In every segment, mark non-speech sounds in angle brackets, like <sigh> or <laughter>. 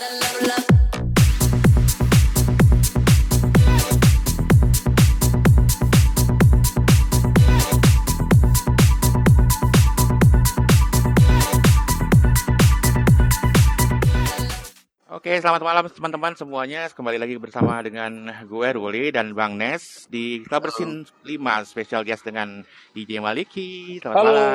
Oke, selamat malam teman-teman semuanya. Kembali lagi bersama dengan gue Ruli dan Bang Nes di Klabersin 5 special guest dengan DJ Maliki. Selamat Halo. malam.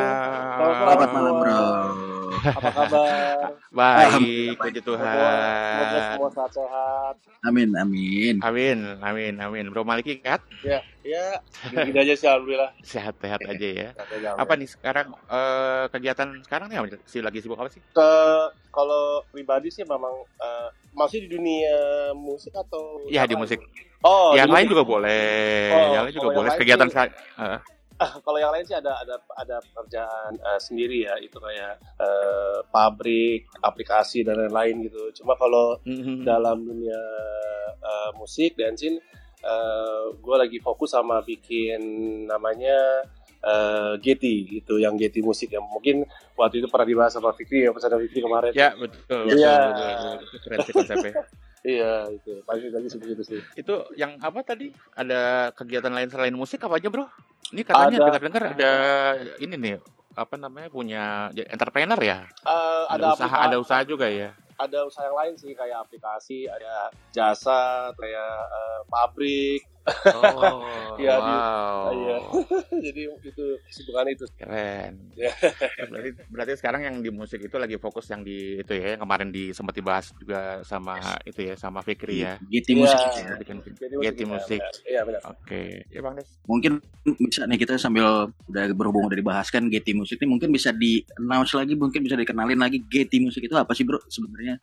Selamat malam, bro. Apa kabar? <laughs> Baik, puji Semoga Tuhan. semua sehat-sehat. Amin, amin. Amin, amin, amin. Bro Maliki sehat? Ya, ya. Gini aja sih alhamdulillah. Sehat-sehat aja ya. Sehat aja, Apa nih sekarang eh, kegiatan sekarang nih sih lagi sibuk apa sih? Ke kalau pribadi sih memang eh, masih di dunia musik atau Ya apa? di musik. Oh, yang lain juga boleh. Oh, yang lain juga boleh. lain Kegiatan sih- sa- eh, <laughs> kalau yang lain sih ada ada ada pekerjaan eh, sendiri ya, itu kayak eh, pabrik, aplikasi dan lain-lain gitu. Cuma kalau mhm. dalam dunia eh, musik dancing gue lagi fokus sama bikin namanya eh, Getty gitu yang Getty musik yang mungkin waktu itu pernah dibahas sama Fikri ya pesan Fikri kemarin Ya betul, betul, Iya. keren sih konsepnya. <laughs> iya itu pagi tadi seperti itu sih Itu yang apa tadi? Ada kegiatan lain selain musik apa aja, Bro? Ini katanya Ada. dengar-dengar ada ini nih apa namanya punya ya, entrepreneur ya? Eh, Ada, ada usaha, aplika- ada usaha juga ya. ada usaha yang lain sih kayak aplikasi ada jasa kayak eh, pabrik Oh, <laughs> Iya, di- wow. iya. <laughs> jadi itu kesibukan itu Keren. Ya. <laughs> berarti, berarti sekarang yang di musik itu lagi fokus yang di itu ya, yang kemarin di sempat dibahas juga sama itu ya, sama Fikri ya. Giti Iya. musik Bikin ya. bikin kita- musik. iya benar Oke, ya Bang Des. Mungkin bisa nih kita sambil udah berhubung udah dibahas kan Geti musik nih mungkin bisa di announce lagi, mungkin bisa dikenalin lagi Geti musik itu apa sih bro sebenarnya?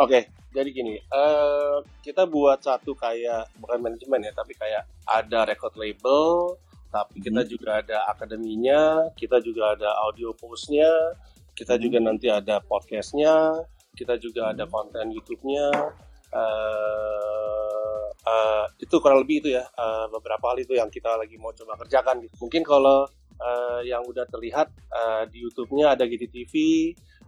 Oke, jadi gini, eh kita buat satu kayak bukan manajemen ya, tapi kayak ada record label, tapi kita juga ada akademinya, kita juga ada audio postnya, kita juga nanti ada podcastnya, kita juga ada konten YouTube-nya. eh eh, itu kurang lebih itu ya eh, beberapa hal itu yang kita lagi mau coba kerjakan. gitu. Mungkin kalau eh, yang udah terlihat eh, di YouTube-nya ada GTTV,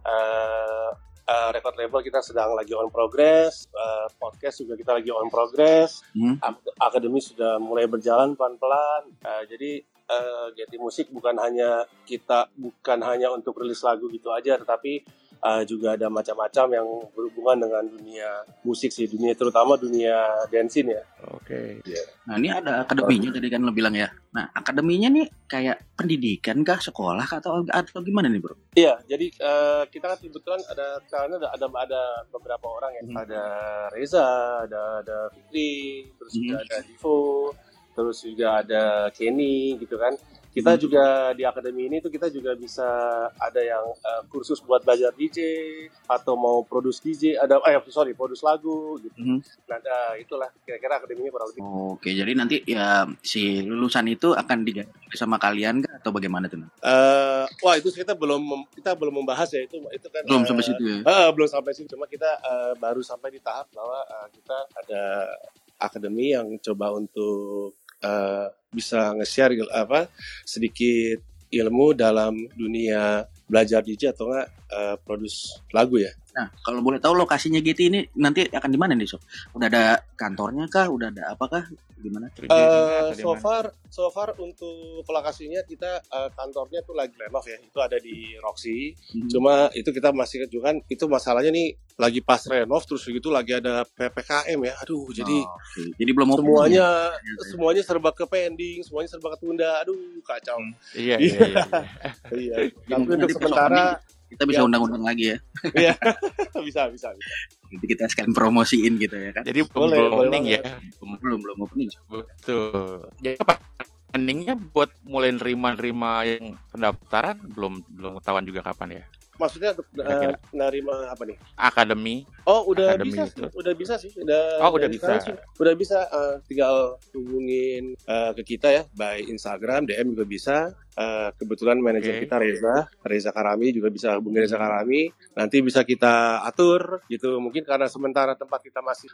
eh uh, record label kita sedang lagi on progress, uh, podcast juga kita lagi on progress, Hmm. Ak- akademi sudah mulai berjalan pelan-pelan. Uh, jadi uh, Getty Musik bukan hanya kita bukan hanya untuk rilis lagu gitu aja, tetapi uh, juga ada macam-macam yang berhubungan dengan dunia musik sih, dunia terutama dunia dancing ya. Oke. Nah ini ada akademinya tadi kan lo bilang ya. Nah akademinya nih kayak pendidikan kah, sekolah kah atau atau gimana nih bro? Iya, jadi eh, kita kan kebetulan ada sekarang ada ada, ada beberapa orang ya. Hmm. Ada Reza, ada ada Fikri, terus juga Hmm. ada Divo, terus juga ada Kenny gitu kan. Kita Hmm. juga di akademi ini tuh kita juga bisa ada yang eh, kursus buat belajar DJ atau mau produce DJ, ada eh sorry produce lagu gitu. Hmm. Nah, eh, itulah kira-kira akademinya kurang lebih. Oke jadi nanti ya si lulusan itu akan diganti sama kalian kah atau bagaimana tuh? Eh, wah itu kita belum kita belum membahas ya itu itu kan Belum eh, sampai situ ya? Eh, belum sampai sini, cuma kita eh, baru sampai di tahap bahwa eh, kita ada akademi yang coba untuk eh, bisa nge-share apa sedikit ilmu dalam dunia belajar DJ atau enggak eh, produce lagu ya. Nah, kalau boleh tahu lokasinya GT ini nanti akan di mana nih, Sob? Udah ada kantornya kah? Udah ada apakah? Gimana? Eh, di- so far, so far untuk lokasinya kita eh, kantornya tuh lagi renov ya, itu ada di Roxy. Hmm. Cuma itu kita masih kan itu masalahnya nih lagi pas renov terus begitu lagi ada ppkm ya. Aduh, jadi Oh, oke. jadi belum semuanya ya? semuanya serba ke pending, semuanya serba ketunda. Aduh, kacau. Iya, iya, iya. iya. Iya. <laughs> Jadi Tapi untuk sementara kita bisa Ya. undang-undang lagi ya. <laughs> bisa bisa bisa. Jadi kita sekalian promosiin gitu ya kan. Jadi Boleh, belum boleh opening ya. Belum belum opening. Betul. Jadi apa? Endingnya buat mulai nerima-nerima yang pendaftaran belum belum ketahuan juga kapan ya. Maksudnya untuk eh, Kira-kira. nerima apa nih? Akademi. Oh, udah Akademi bisa itu. sih. Udah bisa sih. Udah Oh, udah bisa. sih. Udah bisa eh, tinggal hubungin eh, ke kita ya by Instagram, DM juga bisa. Eh, kebetulan manajer Oke. kita Reza, Reza Karami juga bisa hubungi Reza Karami. Nanti bisa kita atur gitu. Mungkin karena sementara tempat kita masih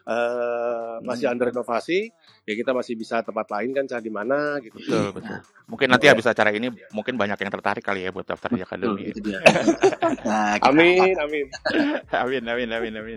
masih Hmm. under renovasi, ya kita masih bisa tempat lain kan cari di mana gitu. Betul, betul. Mungkin nanti habis acara ini mungkin banyak yang tertarik kali ya buat daftar di Betul, akademi. itu dia. <laughs> Nah, <laughs> Amin, amin. amin, amin, amin, amin.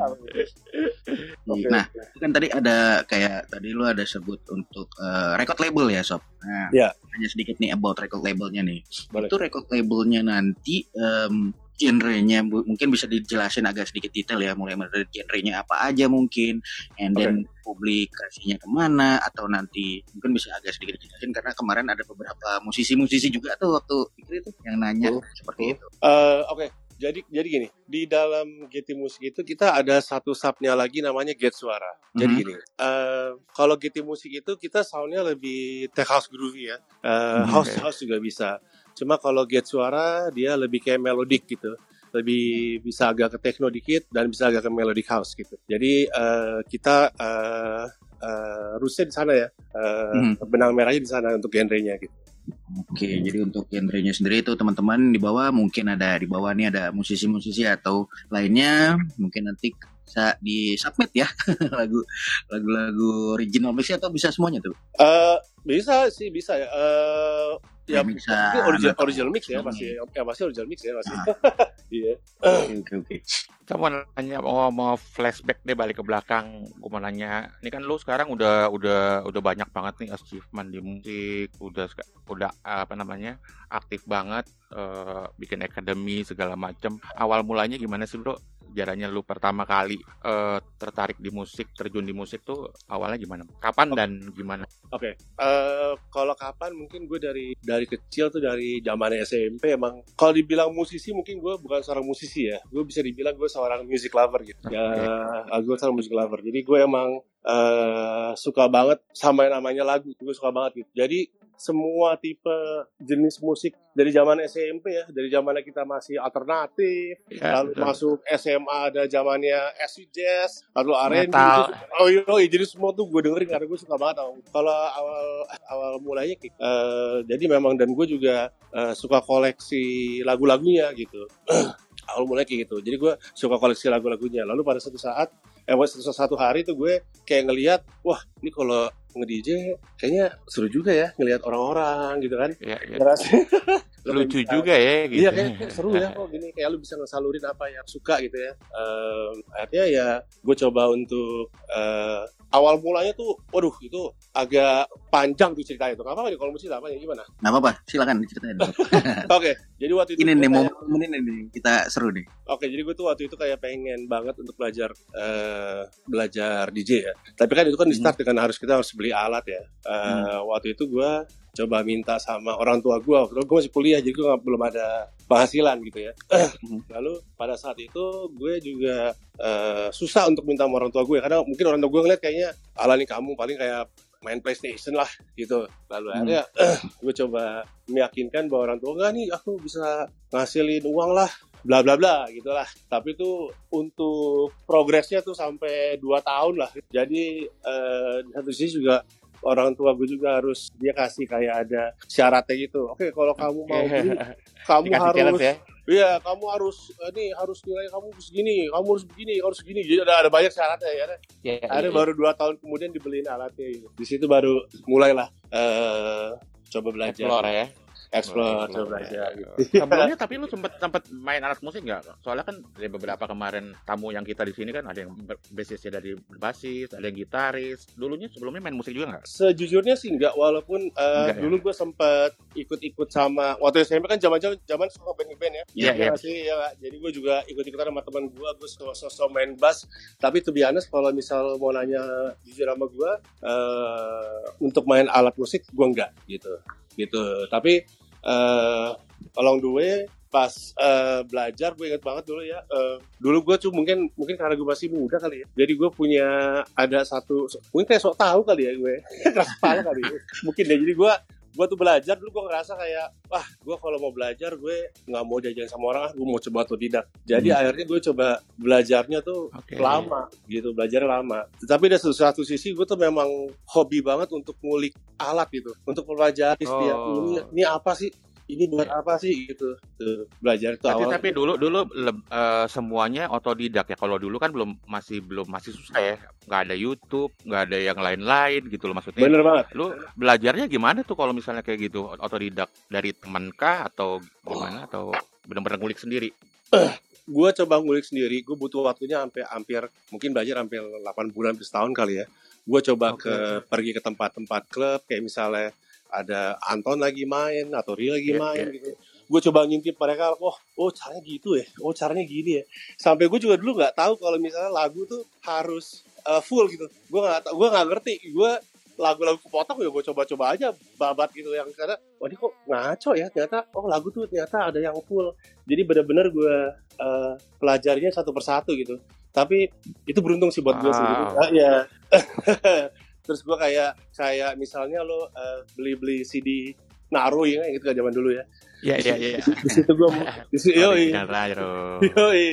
Nah, oke. kan tadi ada kayak tadi lu ada sebut untuk eh, record label ya sob. Nah, Ya. hanya sedikit nih about record labelnya nih. Boleh. Itu record labelnya nanti em, genrenya mungkin bisa dijelasin agak sedikit detail ya, mulai dari genrenya apa aja mungkin, and then publikasinya ke mana atau nanti mungkin bisa agak sedikit dijelasin karena kemarin ada beberapa musisi-musisi juga tuh waktu pikir itu yang nanya Hmm. seperti itu. Eh, Oke, jadi jadi gini di dalam GT Musik itu kita ada satu subnya lagi namanya Get Suara. Jadi Mhm. gini, eh, kalau GT Musik itu kita soundnya lebih tech house groovy ya, Eh, Hmm, house house juga bisa. Cuma kalau Get Suara dia lebih kayak melodic gitu, lebih bisa agak ke techno dikit dan bisa agak ke melodic house gitu. Jadi eh, kita eh, rootsnya di sana ya, Eh, Hmm. benang merahnya di sana untuk genrenya gitu. Oke, jadi untuk genrenya sendiri itu teman-teman di bawah mungkin ada di bawah nih ada musisi-musisi atau lainnya mungkin nanti bisa di submit ya <laughs> lagu lagu-lagu original mix atau bisa semuanya tuh. Eh bisa sih bisa ya. Eh ya ah, original, original mix ya pasti ya pasti original mix ya pasti. Ah. <laughs> Iya. Oke oke oke. Kita mau nanya mau mau flashback deh balik ke belakang. Gue mau nanya, ini kan lu sekarang udah udah udah banyak banget nih achievement di musik, udah udah apa namanya aktif banget, eh, bikin akademi segala macem. Awal mulanya gimana sih bro? Jaranya lu pertama kali eh, tertarik di musik, terjun di musik tuh awalnya gimana? Kapan dan gimana? Oke. Eh kalau kapan mungkin gue dari dari kecil tuh dari zaman SMP emang kalau dibilang musisi mungkin gue bukan seorang musisi ya. Gue bisa dibilang gue seorang music lover gitu. Ya, ah, gue seorang music lover. Jadi gue emang eh suka banget sama yang namanya lagu. Gue suka banget gitu. Jadi semua tipe jenis musik dari zaman SMP ya, dari zamannya kita masih alternatif, Ya, lalu betul. masuk SMA ada zamannya acid jazz, lalu R&B. Oh iya, oh iya, jadi semua tuh gue dengerin karena gue suka banget. tau. Kalau awal awal mulanya eh, jadi memang dan gue juga eh, suka koleksi lagu-lagunya gitu. <clears throat> awal mulanya kayak gitu. Jadi gue suka koleksi lagu-lagunya. Lalu pada suatu saat, eh satu, satu hari tuh gue kayak ngelihat, wah ini kalau nge-DJ kayaknya seru juga ya ngelihat orang-orang gitu kan. Ya, ya. Ngerasa <laughs> Lucu juga ya gitu. Iya kayak seru ya <laughs> kok gini kayak lu bisa ngesalurin apa yang suka gitu ya. Ehm, akhirnya ya gue coba untuk eh, awal mulanya tuh, waduh itu agak panjang tuh ceritanya tuh. Apa nih kalau mesti apa ya gimana? Nggak apa-apa, silakan diceritain. <laughs> Oke, jadi waktu itu ini nih kayak- momen ini nih kita seru nih. Oke, jadi gue tuh waktu itu kayak pengen banget untuk belajar eh, belajar DJ ya. Tapi kan itu kan di start dengan harus kita harus beli alat ya. Eh, Waktu itu gue coba minta sama orang tua gue. Waktu gue masih kuliah, jadi gue belum ada penghasilan gitu ya. Lalu pada saat itu gue juga eh, susah untuk minta sama orang tua gue karena mungkin orang tua gue ngeliat kayaknya ala nih kamu paling kayak main PlayStation lah gitu. Lalu Hmm. akhirnya gue coba meyakinkan bahwa orang tua enggak nih aku bisa ngasilin uang lah bla bla bla gitulah tapi itu untuk progresnya tuh sampai 2 tahun lah jadi eh, di satu sisi juga orang tua gue juga harus dia kasih kayak ada syaratnya gitu oke kalau kamu mau <laughs> beli kamu Dikasih harus ya. Iya, kamu harus ini harus nilai kamu segini, kamu harus begini, harus begini. Jadi ada ada banyak syaratnya ya. Ya, Ada ya, baru dua tahun kemudian dibeliin alatnya gitu. Di situ baru mulailah eh coba belajar. explore ya. Explore, coba Explore, belajar ya. gitu. <laughs> Sebelumnya tapi lu sempet sempet main alat musik nggak? Soalnya kan dari beberapa kemarin tamu yang kita di sini kan ada yang ber- basisnya dari basis, ada yang gitaris. Dulunya sebelumnya main musik juga nggak? Sejujurnya sih enggak, walaupun eh, Enggak ya? dulu gue sempet ikut-ikut sama waktu SMP kan zaman-zaman zaman suka band-band ya. Iya, iya. nggak sih, ya nggak? Jadi gue juga ikut-ikutan sama teman gue, gue sosok main bass. Tapi to be honest, kalau misal mau nanya jujur sama gue, eh, untuk main alat musik gue enggak gitu, gitu. Tapi eh along the way pas eh, belajar gue inget banget dulu ya eh, dulu gue tuh mungkin mungkin karena gue masih muda kali ya jadi gue punya ada satu mungkin kayak sok tahu kali ya gue <laughs> keras kepala kali ya. mungkin deh jadi gue gue tuh belajar dulu gue ngerasa kayak wah gue kalau mau belajar gue nggak mau diajarin sama orang ah gue mau coba otodidak jadi Hmm. akhirnya gue coba belajarnya tuh Oke. lama gitu belajar lama tetapi dari satu, satu sisi gue tuh memang hobi banget untuk ngulik alat gitu untuk setiap Oh. ini ini apa sih ini buat apa sih gitu tuh belajar itu Tapi awal tapi dulu dulu leb- eh, semuanya otodidak ya. Kalau dulu kan belum masih belum masih susah ya. Nggak ada YouTube, nggak ada yang lain-lain gitu loh maksudnya. bener banget Lu belajarnya gimana tuh kalau misalnya kayak gitu otodidak dari teman kah atau gimana atau benar-benar ngulik sendiri? <clears throat> gue coba ngulik sendiri gue butuh waktunya sampai hampir mungkin belajar hampir 8 bulan setahun kali ya gue coba Oke. ke pergi ke tempat-tempat klub kayak misalnya ada Anton lagi main atau Ria lagi Iya, main iya. gitu. Gue coba ngintip mereka oh oh caranya gitu ya? Oh caranya gini ya? Sampai gue juga dulu nggak tahu kalau misalnya lagu tuh harus uh, full gitu. Gue nggak gue nggak ngerti. Gue lagu-lagu kepotong ya gue coba-coba aja babat gitu yang karena oh ini kok ngaco ya? Ternyata oh lagu tuh ternyata ada yang full. Jadi bener-bener gue uh, pelajarinya satu persatu gitu. Tapi itu beruntung sih buat gue Wow. sendiri Ah, ya <laughs> terus gue kayak kayak misalnya lo uh, beli-beli CD Naruh ya gitu kan zaman dulu ya Iya iya iya. di situ gue di situ yoi. Yoi.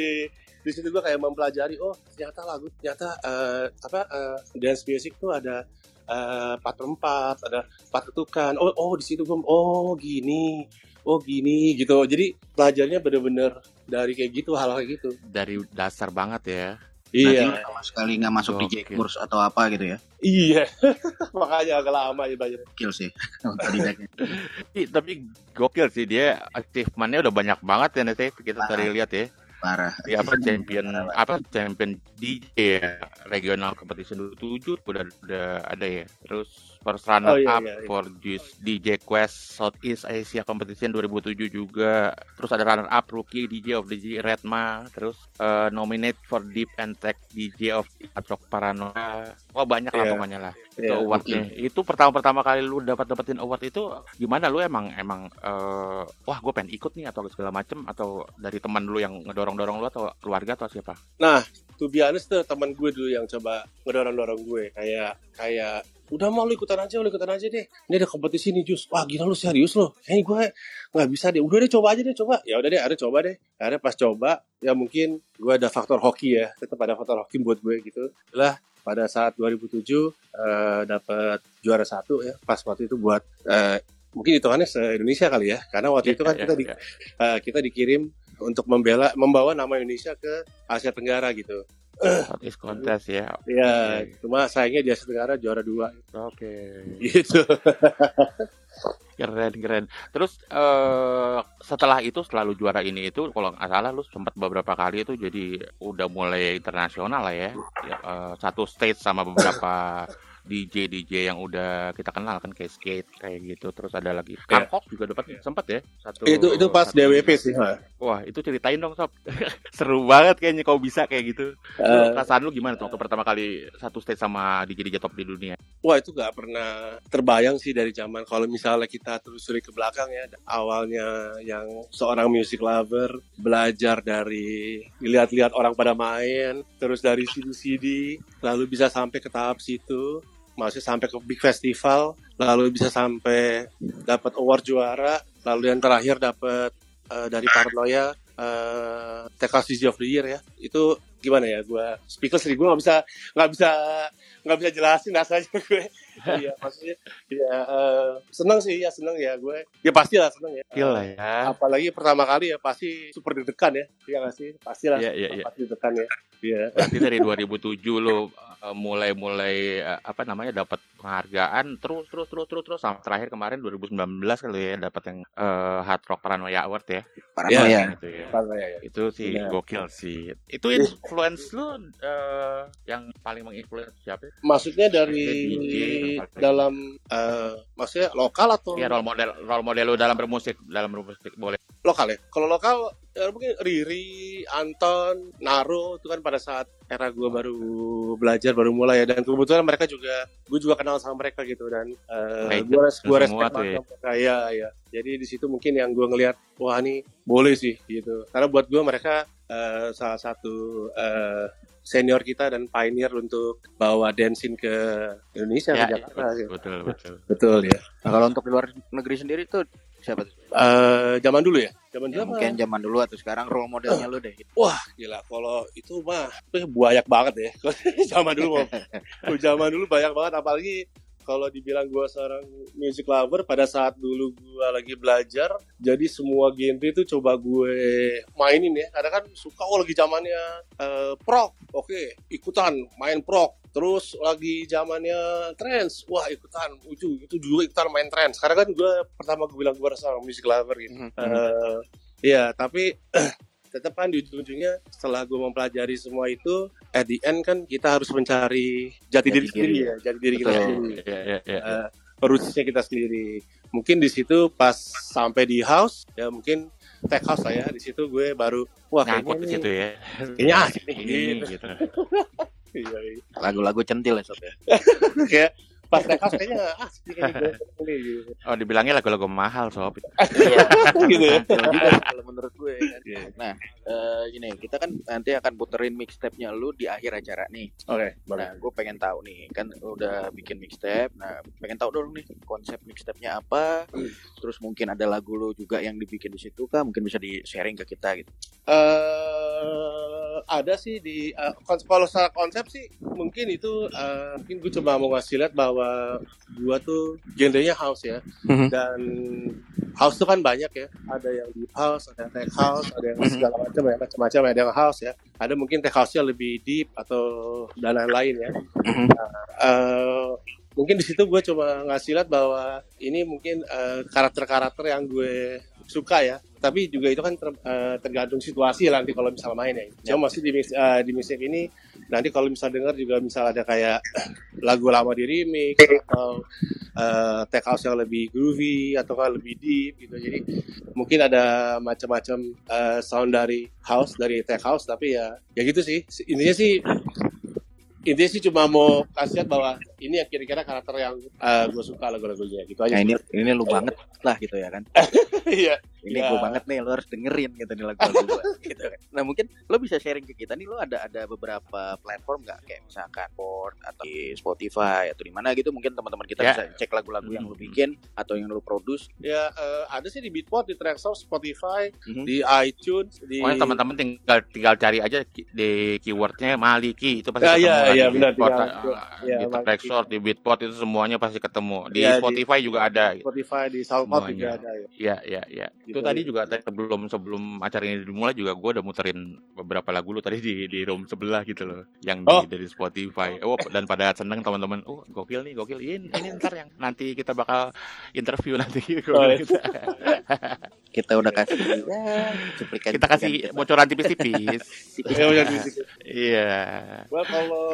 Di situ gue kayak mempelajari, oh ternyata lagu, ternyata eh, apa eh, dance music tuh ada eh, empat per empat, ada empat ketukan. Oh oh di situ gue, oh gini, oh gini gitu. Jadi belajarnya bener-bener dari kayak gitu, hal-hal kayak gitu. Dari dasar banget ya. Iya, lu sama sekali nggak masuk di Gokil. kurs atau apa gitu ya? iya. <laughs> Makanya agak lama ya belajar. Gokil sih. <laughs> Tapi gokil sih dia achievementnya udah banyak banget ya nanti kita tadi lihat ya. Parah. Ya <laughs> apa champion apa champion DJ ya, regional competition 27 udah udah ada ya. Terus first runner Oh, iya, up iya, iya. for Juice DJ Quest Southeast Asia Competition 2007 juga. Terus ada runner up rookie DJ of the Year Redma, terus eh, nominate for Deep and Tech DJ of Rock Paranoia. Wah banyak lah Iya. pokoknya lah. Itu Iya, awardnya. Itu pertama-pertama kali lu dapat dapetin award itu gimana lu emang emang eh, wah gue pengen ikut nih atau segala macem atau dari teman lu yang ngedorong-dorong lu atau keluarga atau siapa? to be honest tuh teman gue dulu yang coba ngedorong-dorong gue kayak kayak udah mau lu ikutan aja lu ikutan aja deh. Ini ada kompetisi nih Jus. Wah gila lu serius lo kayaknya gue nggak bisa deh. Udah deh coba aja deh coba. Ya udah deh ada coba deh. Akhirnya pas coba ya mungkin gue ada faktor hoki ya. Tetap ada faktor hoki buat gue gitu. Lah pada saat 2007 eh, dapat juara satu ya pas waktu itu buat eh, mungkin hitungannya se Indonesia kali ya. Karena waktu itu kan Iya, kita di, iya. eh, kita dikirim untuk membela membawa nama Indonesia ke Asia Tenggara gitu Southeast Contest ya. Ya, Oke. cuma sayangnya di Asia Tenggara juara dua Oke. gitu. <laughs> Keren keren. Terus eh setelah itu selalu juara ini itu kalau nggak salah lu sempat beberapa kali itu jadi udah mulai internasional lah ya. Eh, satu stage sama beberapa <laughs> DJ DJ yang udah kita kenal kan kayak skate kayak gitu. Terus ada lagi Iya. Kangkok juga dapat sempat ya. Satu itu itu pas satu- DWP sih. ha. Wah, itu ceritain dong, Sob. <laughs> Seru banget kayaknya kau bisa kayak gitu. Lu, Eh, perasaan lu gimana tuh waktu pertama kali satu stage sama DJ DJ top di dunia? wah itu gak pernah terbayang sih dari zaman kalau misalnya kita telusuri ke belakang ya awalnya yang seorang music lover belajar dari lihat-lihat orang pada main terus dari CD-CD lalu bisa sampai ke tahap situ masih sampai ke big festival lalu bisa sampai dapat award juara lalu yang terakhir dapat eh, dari Paranoia eh Technology of the Year ya. Itu gimana ya gue speaker sih gue nggak bisa nggak bisa nggak bisa jelasin rasanya <laughs> gue. Iya maksudnya ya eh, seneng sih ya seneng ya gue. Ya pasti lah seneng ya. Gila ya. apalagi pertama kali ya pasti super deg-degan ya iya nggak sih? Pasti lah Iya, iya, iya. pasti deg-degan ya iya Berarti dari 2007 lu eh, mulai-mulai eh, apa namanya dapat penghargaan terus terus terus terus terus sampai terakhir kemarin 2019 kali ya dapat yang eh, Hard Rock Paranoia Award ya. Paranoia. Gitu ya. Paranoia ya Itu sih Iya. gokil sih. Itu influence lu eh, yang paling menginfluence siapa? ya? maksudnya dari DJ, dalam eh, maksudnya lokal atau Ya role model role model lu dalam bermusik, dalam bermusik boleh. Lokal ya? Kalau lokal ya mungkin Riri Anton Naro itu kan pada saat era gue baru belajar baru mulai ya. Dan kebetulan mereka juga gue juga kenal sama mereka gitu. Dan Legend gue res gue respect tuh banget ya. mereka. Ya ya jadi di situ mungkin yang gue ngelihat wah ini boleh sih gitu. Karena buat gue mereka eh, salah satu eh, senior kita dan pioneer untuk bawa dancing ke Indonesia Ya, ke Jakarta betul, sih. betul betul. <laughs> betul ya. Nah, kalau untuk di luar negeri sendiri tuh siapa tuh? Eh, zaman dulu ya zaman dulu Ya, apa? mungkin zaman dulu atau sekarang role modelnya lu deh. Wah gila kalau itu mah eh, banyak banget ya. <laughs> zaman dulu mah. Zaman dulu banyak banget apalagi kalau dibilang gua seorang music lover pada saat dulu gua lagi belajar jadi semua genre itu coba gue mainin ya karena kan suka oh lagi zamannya eh, prog oke ikutan main prog terus lagi zamannya trance wah ikutan itu itu juga ikutan main trance karena kan gue pertama gue bilang gue seorang music lover gitu Mhm. Eh, Iya, tapi <clears throat> tetap kan di ujung-ujungnya setelah gue mempelajari semua itu at the end kan kita harus mencari jati, Jati diri diri, sendiri ya jati diri kita Betul. sendiri Iya, iya, iya. Eh, rootsnya kita sendiri mungkin di situ pas sampai di house ya mungkin tech house lah ya di situ gue baru wah kayaknya di nih situ ya. kayaknya Ini gitu. gitu. <laughs> Iya, iya. Lagu-lagu centil ya sob ya. <laughs> kayak pas house kayaknya gue nih gitu. Oh, dibilangnya lagu-lagu mahal, sob. <laughs> Iya. <laughs> gitu ya kalau menurut gue kan. Iya. Nah, eh, gini, kita kan nanti akan puterin mixtape-nya lu di akhir acara nih. oke boleh Nah, gue pengen tahu nih, kan udah bikin mixtape. Nah, pengen tahu dong nih konsep mixtape-nya apa. Terus mungkin ada lagu lu juga yang dibikin di situ kah? Mungkin bisa di sharing ke kita gitu. eh ada sih di kons- kalau secara konsep sih mungkin itu eh, mungkin gue coba mau ngasih lihat bahwa gua tuh genrenya house ya Mhm. dan house tuh kan banyak ya ada yang deep house ada yang tech house ada yang Mhm. segala macam ya macam-macam ada yang house ya ada mungkin tech house-nya lebih deep atau dan lain-lain ya Mhm. eh mungkin di situ gue coba ngasih lihat bahwa ini mungkin eh, karakter-karakter yang gue suka ya tapi juga itu kan ter- eh, tergantung situasi lah nanti kalau misal main ya. Cuma masih di eh, di musik ini nanti kalau misal dengar juga misal ada kayak <clears throat> lagu lama di remix atau eh, tech house yang lebih groovy atau kan lebih deep gitu. Jadi mungkin ada macam-macam eh, sound dari house dari tech house tapi ya ya gitu sih. Intinya sih intinya sih cuma mau kasih lihat bahwa ini yang kira-kira karakter yang gue suka lagu-lagunya gitu aja Nah, ini ini lu banget lah gitu ya kan. <laughs> iya Ini Ya. gue banget nih, lo harus dengerin gitu nih lagu-lagu <laughs> gue. gitu kan. Nah mungkin lo bisa sharing ke kita nih, lo ada ada beberapa platform nggak kayak misalkan Port atau di Spotify atau di mana gitu mungkin teman-teman kita Ya. bisa cek lagu-lagu yang lo bikin atau yang lo produce. ya eh, ada sih di Beatport di Traxsource Spotify Mhm. di iTunes di Pokoknya teman-teman tinggal tinggal cari aja ki- di keywordnya Maliki itu pasti Ya, ketemu iya, lah iya, di benar, Beatport, ah, iya, di Maliki. Traxsource, di Beatport itu semuanya pasti ketemu. Di di- Spotify juga ada. Spotify di SoundCloud juga ada ya Iya, iya, iya. Gitu Itu tadi aja. juga tadi sebelum sebelum acara ini dimulai juga gue udah muterin beberapa lagu lu tadi di di room sebelah gitu loh, yang di, Oh. dari Spotify. Oh, dan pada seneng teman-teman. Oh, gokil nih, gokil. Ini, ini ntar yang nanti kita bakal interview nanti. <laughs> Oh, bilang iya. gitu. <laughs> Kita udah kasih ya, cuplikan kita kasih bocoran tipis-tipis. <laughs> Ya. Iya. Well,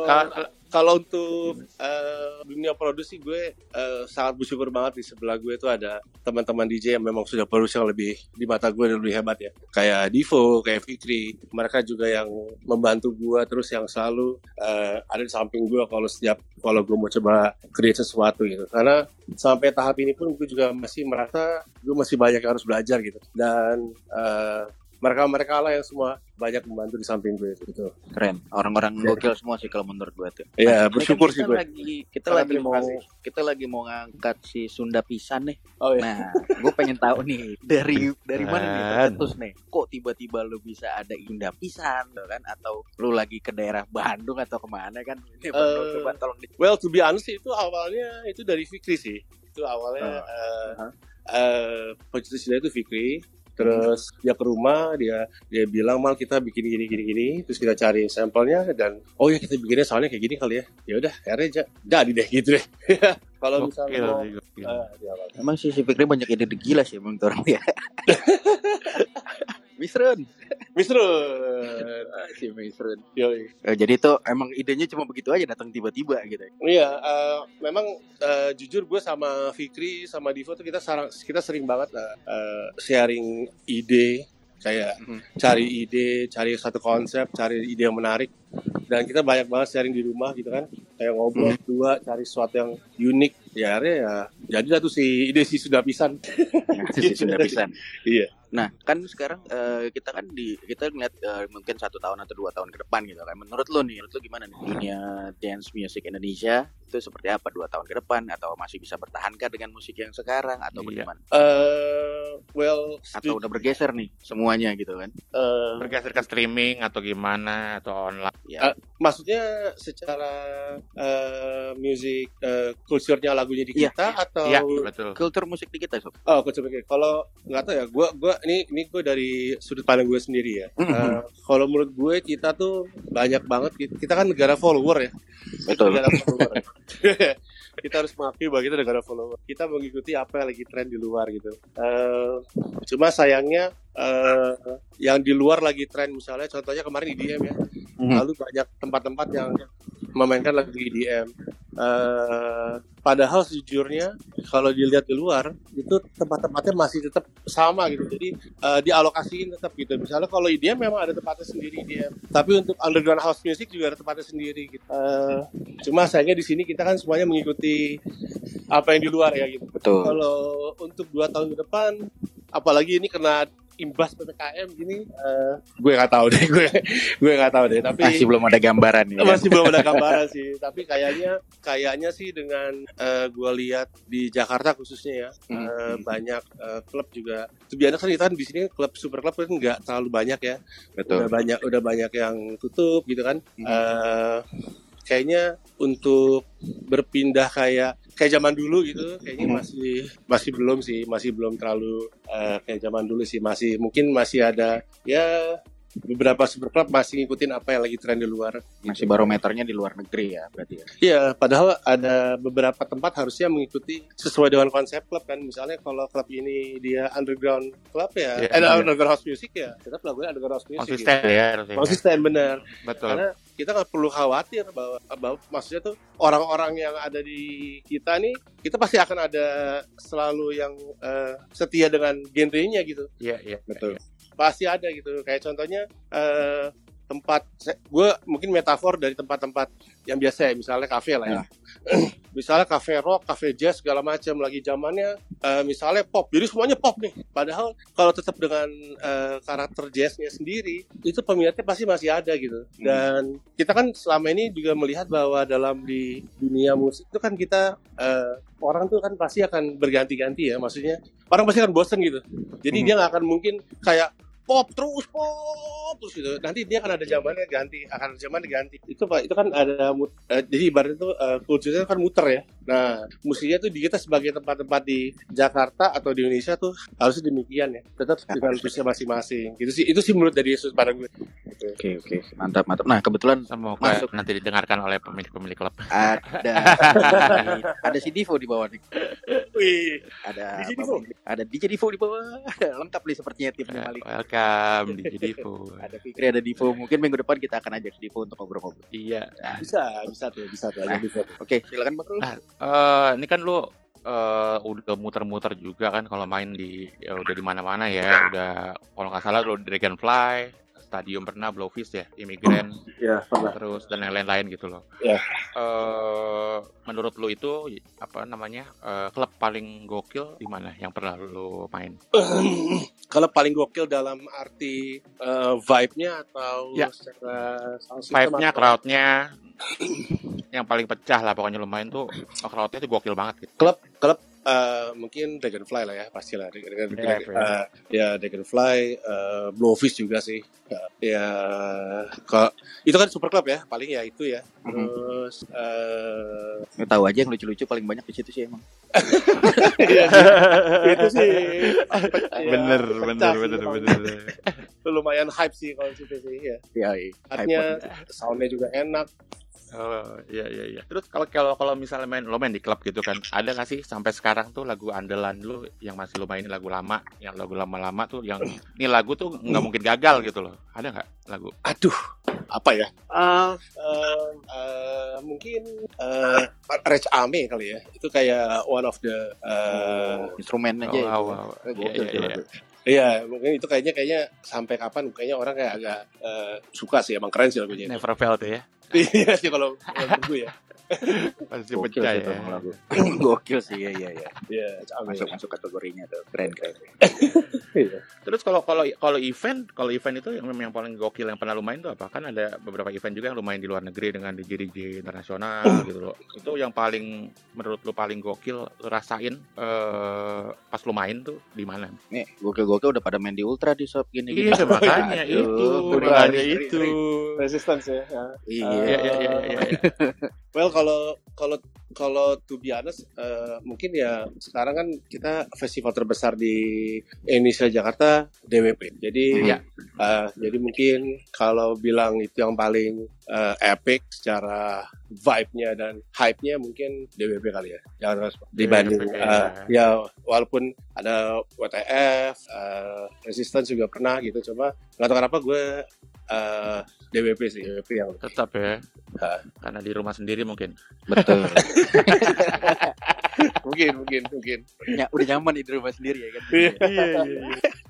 kalau Kalau- untuk eh, dunia produksi gue eh, sangat bersyukur banget di sebelah gue itu ada teman-teman DJ yang memang sudah produksi yang lebih di mata gue lebih hebat ya. Kayak Divo kayak Fikri mereka juga yang membantu gue terus yang selalu eh, ada di samping gue kalau setiap kalau gue mau coba create sesuatu gitu. Karena sampai tahap ini pun gue juga masih merasa gue masih banyak yang harus belajar gitu. Dan mereka mereka lah yang semua banyak membantu di samping gue gitu. keren. Orang-orang gokil semua sih kalau menurut gue tuh. Iya, Ini bersyukur kan sih kita gue. Lagi, kita Sangat lagi mau kasih. kita lagi mau ngangkat si Sunda Pisan nih. Oh iya. Nah, gue pengen tahu nih dari dari mana nih tercetus nih? Kok tiba-tiba lu bisa ada Sunda Pisan tuh kan? Atau lu lagi ke daerah Bandung atau ke mana kan? Ini perlu Eh, coba tolong di Well, to be honest itu awalnya itu dari Fikri sih. Itu awalnya eh Aha. eh, pencetusnya itu Fikri. Terus dia ke rumah, dia dia bilang mal kita bikin gini gini gini. Terus kita cari sampelnya dan oh ya kita bikinnya soalnya kayak gini kali ya. Ya udah, akhirnya ja- jadi deh gitu deh. <laughs> Kalau misalnya Gokil mau, sih, gokil. apa? Emang si si Fikri banyak ide gila sih emang orang dia. <laughs> Misrun. Misrun. Ah, si Misrun. Yoi. Eh, jadi itu emang idenya cuma begitu aja datang tiba-tiba gitu. Iya, eh, memang eh, jujur gue sama Fikri sama Divo tuh kita sarang, kita sering banget lah eh, sharing ide kayak Mhm. cari ide, cari satu konsep, cari ide yang menarik dan kita banyak banget sharing di rumah gitu kan kayak ngobrol Mhm. dua cari sesuatu yang unik ya akhirnya ya jadi tuh si ide si sudah pisan <laughs> si Sunda Pisan. Iya. Nah, kan sekarang eh, kita kan di kita ngeliat eh, mungkin satu tahun atau dua tahun ke depan gitu kan. Menurut lo nih, menurut lo gimana nih dunia dance music Indonesia itu seperti apa dua tahun ke depan atau masih bisa bertahankah dengan musik yang sekarang atau Iya. bagaimana? Eh, well Atau udah bergeser nih semuanya gitu kan? eh, Bergeser ke streaming atau gimana atau online. Ya. Eh, maksudnya secara eh, music eh, culture-nya lagunya di Iya. kita atau Iya, betul. Kultur musik di kita sob. Oh, coach Pikir. Kalau nggak tahu ya, gua gua ini ini gue dari sudut pandang gue sendiri ya. Mhm. Eh, kalau menurut gue kita tuh banyak banget kita kan negara follower ya. Betul. Negara follower. <laughs> kita harus mengakui bahwa kita negara follower. Kita mengikuti apa yang lagi tren di luar gitu. Uh, cuma sayangnya uh, yang di luar lagi tren misalnya contohnya kemarin IDM ya. Mm-hmm. Lalu banyak tempat-tempat yang memainkan lagu IDM. Uh, padahal sejujurnya kalau dilihat di luar itu tempat-tempatnya masih tetap sama gitu. Jadi uh, dialokasiin tetap gitu. Misalnya kalau IDM memang ada tempatnya sendiri IDM. Tapi untuk underground house music juga ada tempatnya sendiri gitu. Uh, cuma sayangnya di sini kita kan semuanya mengikuti apa yang di luar ya gitu. Betul. Kalau untuk dua tahun ke depan apalagi ini kena imbas ppkm gini uh, gue nggak tahu deh <laughs> gue gue nggak tahu deh tapi masih belum ada gambaran ya masih belum ada gambaran sih tapi kayaknya kayaknya sih dengan uh, gue lihat di Jakarta khususnya ya hmm. uh, banyak uh, klub juga sebenarnya kan kita kan di sini klub super klub kan nggak terlalu banyak ya Betul. udah banyak udah banyak yang tutup gitu kan hmm. uh, kayaknya untuk berpindah kayak kayak zaman dulu gitu kayaknya hmm. masih masih belum sih masih belum terlalu uh, kayak zaman dulu sih masih mungkin masih ada ya beberapa super club masih ngikutin apa yang lagi tren di luar. Masih gitu. barometernya di luar negeri ya berarti ya. Iya, padahal ada beberapa tempat harusnya mengikuti sesuai dengan konsep klub kan. Misalnya kalau klub ini dia underground club ya, yeah, ada yeah. underground house music ya, tetap lagunya underground house music. Konsisten gitu. ya. Konsisten benar. Betul. Karena kita nggak perlu khawatir bahwa, bahwa maksudnya tuh orang-orang yang ada di kita nih kita pasti akan ada selalu yang uh, setia dengan genrenya gitu. Iya, iya. Betul. Ya, ya pasti ada gitu. Kayak contohnya uh, tempat gue mungkin metafor dari tempat-tempat yang biasa ya misalnya kafe lah ya, ya. <clears throat> misalnya kafe rock kafe jazz segala macam lagi zamannya uh, misalnya pop. Jadi semuanya pop nih. Padahal kalau tetap dengan uh, karakter jazznya sendiri itu peminatnya pasti masih ada gitu. Hmm. dan kita kan selama ini juga melihat bahwa dalam di dunia musik itu kan kita uh, orang tuh kan pasti akan berganti-ganti ya. Maksudnya orang pasti akan bosen gitu. Jadi hmm. dia nggak akan mungkin kayak pop terus pop terus gitu. Nanti dia akan ada zamannya ganti akan ada zaman diganti. Itu pak itu kan ada uh, jadi ibaratnya itu uh, kulturnya kan muter ya. Nah musiknya tuh di kita sebagai tempat-tempat di Jakarta atau di Indonesia tuh harusnya demikian ya. Tetap dengan kulturnya masing-masing. Gitu sih itu sih menurut dari Yesus pada gue. Oke oke. Okay, mantap mantap. Nah kebetulan semoga masuk. nanti didengarkan oleh pemilik-pemilik klub. Ada. Ada si Divo di bawah nih. Wih, ada DJ Divo. ada DJ Divo di bawah. <laughs> Lengkap nih sepertinya timnya Malik welcome di <laughs> Divo. ada Fikri, ada Divo. Mungkin minggu depan kita akan ajak Divo untuk ngobrol-ngobrol. Iya. Nah. Bisa, bisa tuh, bisa tuh. Nah, Oke, okay, silakan Bang. Nah, uh, ini kan lu uh, udah muter-muter juga kan kalau main di ya udah di mana-mana ya. Udah kalau nggak salah lu Dragonfly, stadium pernah Blowfish ya imigran ya, pernah. terus dan lain-lain gitu loh ya. uh, menurut lu itu apa namanya uh, klub paling gokil di mana yang pernah lu main <clears throat> kalau paling gokil dalam arti uh, vibe-nya atau ya. secara vibe-nya crowd-nya yang paling pecah lah pokoknya lumayan tuh crowdnya tuh gokil banget gitu. klub klub uh, mungkin Dragonfly lah ya pasti lah Dragon, yeah, uh, ya Dragonfly uh, Blowfish juga sih. Ya, ya kok itu kan super club ya paling ya itu ya. Mm-hmm. terus uh, Nggak tahu aja yang lucu-lucu paling banyak di situ sih emang. Ya, <laughs> itu sih. Ya, <laughs> bener bener bener. bener <laughs> lumayan hype sih kalau situ sih ya ya, iya. artinya soundnya juga enak Oh iya iya iya. Terus kalau kalau kalau misalnya main lo main di klub gitu kan, ada nggak sih sampai sekarang tuh lagu andalan lu yang masih lo mainin lagu lama, yang lagu lama-lama tuh yang ini lagu tuh nggak mungkin gagal gitu loh. Ada nggak lagu? Aduh, apa ya? Uh, uh, uh, mungkin uh, Rage Ame kali ya. Itu kayak one of the uh, instrumen aja. Oh, wow, wow. Iya, iya, iya. Iya, mungkin itu kayaknya kayaknya sampai kapan kayaknya orang kayak agak uh, suka sih emang keren sih lagunya. Never felt ya. Iya sih kalau gue ya. <laughs> Pasti pecah ya. <laughs> Gokil sih ya iya ya. Iya, masuk masuk kategorinya tuh. Keren keren. <laughs> Iya. Terus kalau kalau kalau event, kalau event itu yang yang paling gokil yang pernah lumayan tuh apa? Kan ada beberapa event juga yang lumayan di luar negeri dengan DJ DJ internasional <coughs> gitu loh. Itu yang paling menurut lu paling gokil lu rasain uh, pas lu main tuh di mana? Nih, gokil-gokil udah pada main di ultra di shop gini Iya, makanya itu. Makanya itu. Resistance ya. Iya, iya, iya, iya. Well, kalau kalau kalau to be honest, uh, mungkin ya sekarang kan kita festival terbesar di Indonesia Jakarta DWP. Jadi ya Uh, jadi mungkin kalau bilang itu yang paling uh, epic secara vibe-nya dan hype-nya mungkin DWP kali ya. Jangan dibanding DWP, uh, ya walaupun ada WTF, uh, Resistance juga pernah gitu. Coba nggak tahu kenapa gue uh, DWP sih, DWP yang Tetap ya. Ah. Karena di rumah sendiri mungkin. Betul. <laughs> mungkin mungkin mungkin. ya, udah nyaman di rumah sendiri ya kan. Iya iya iya.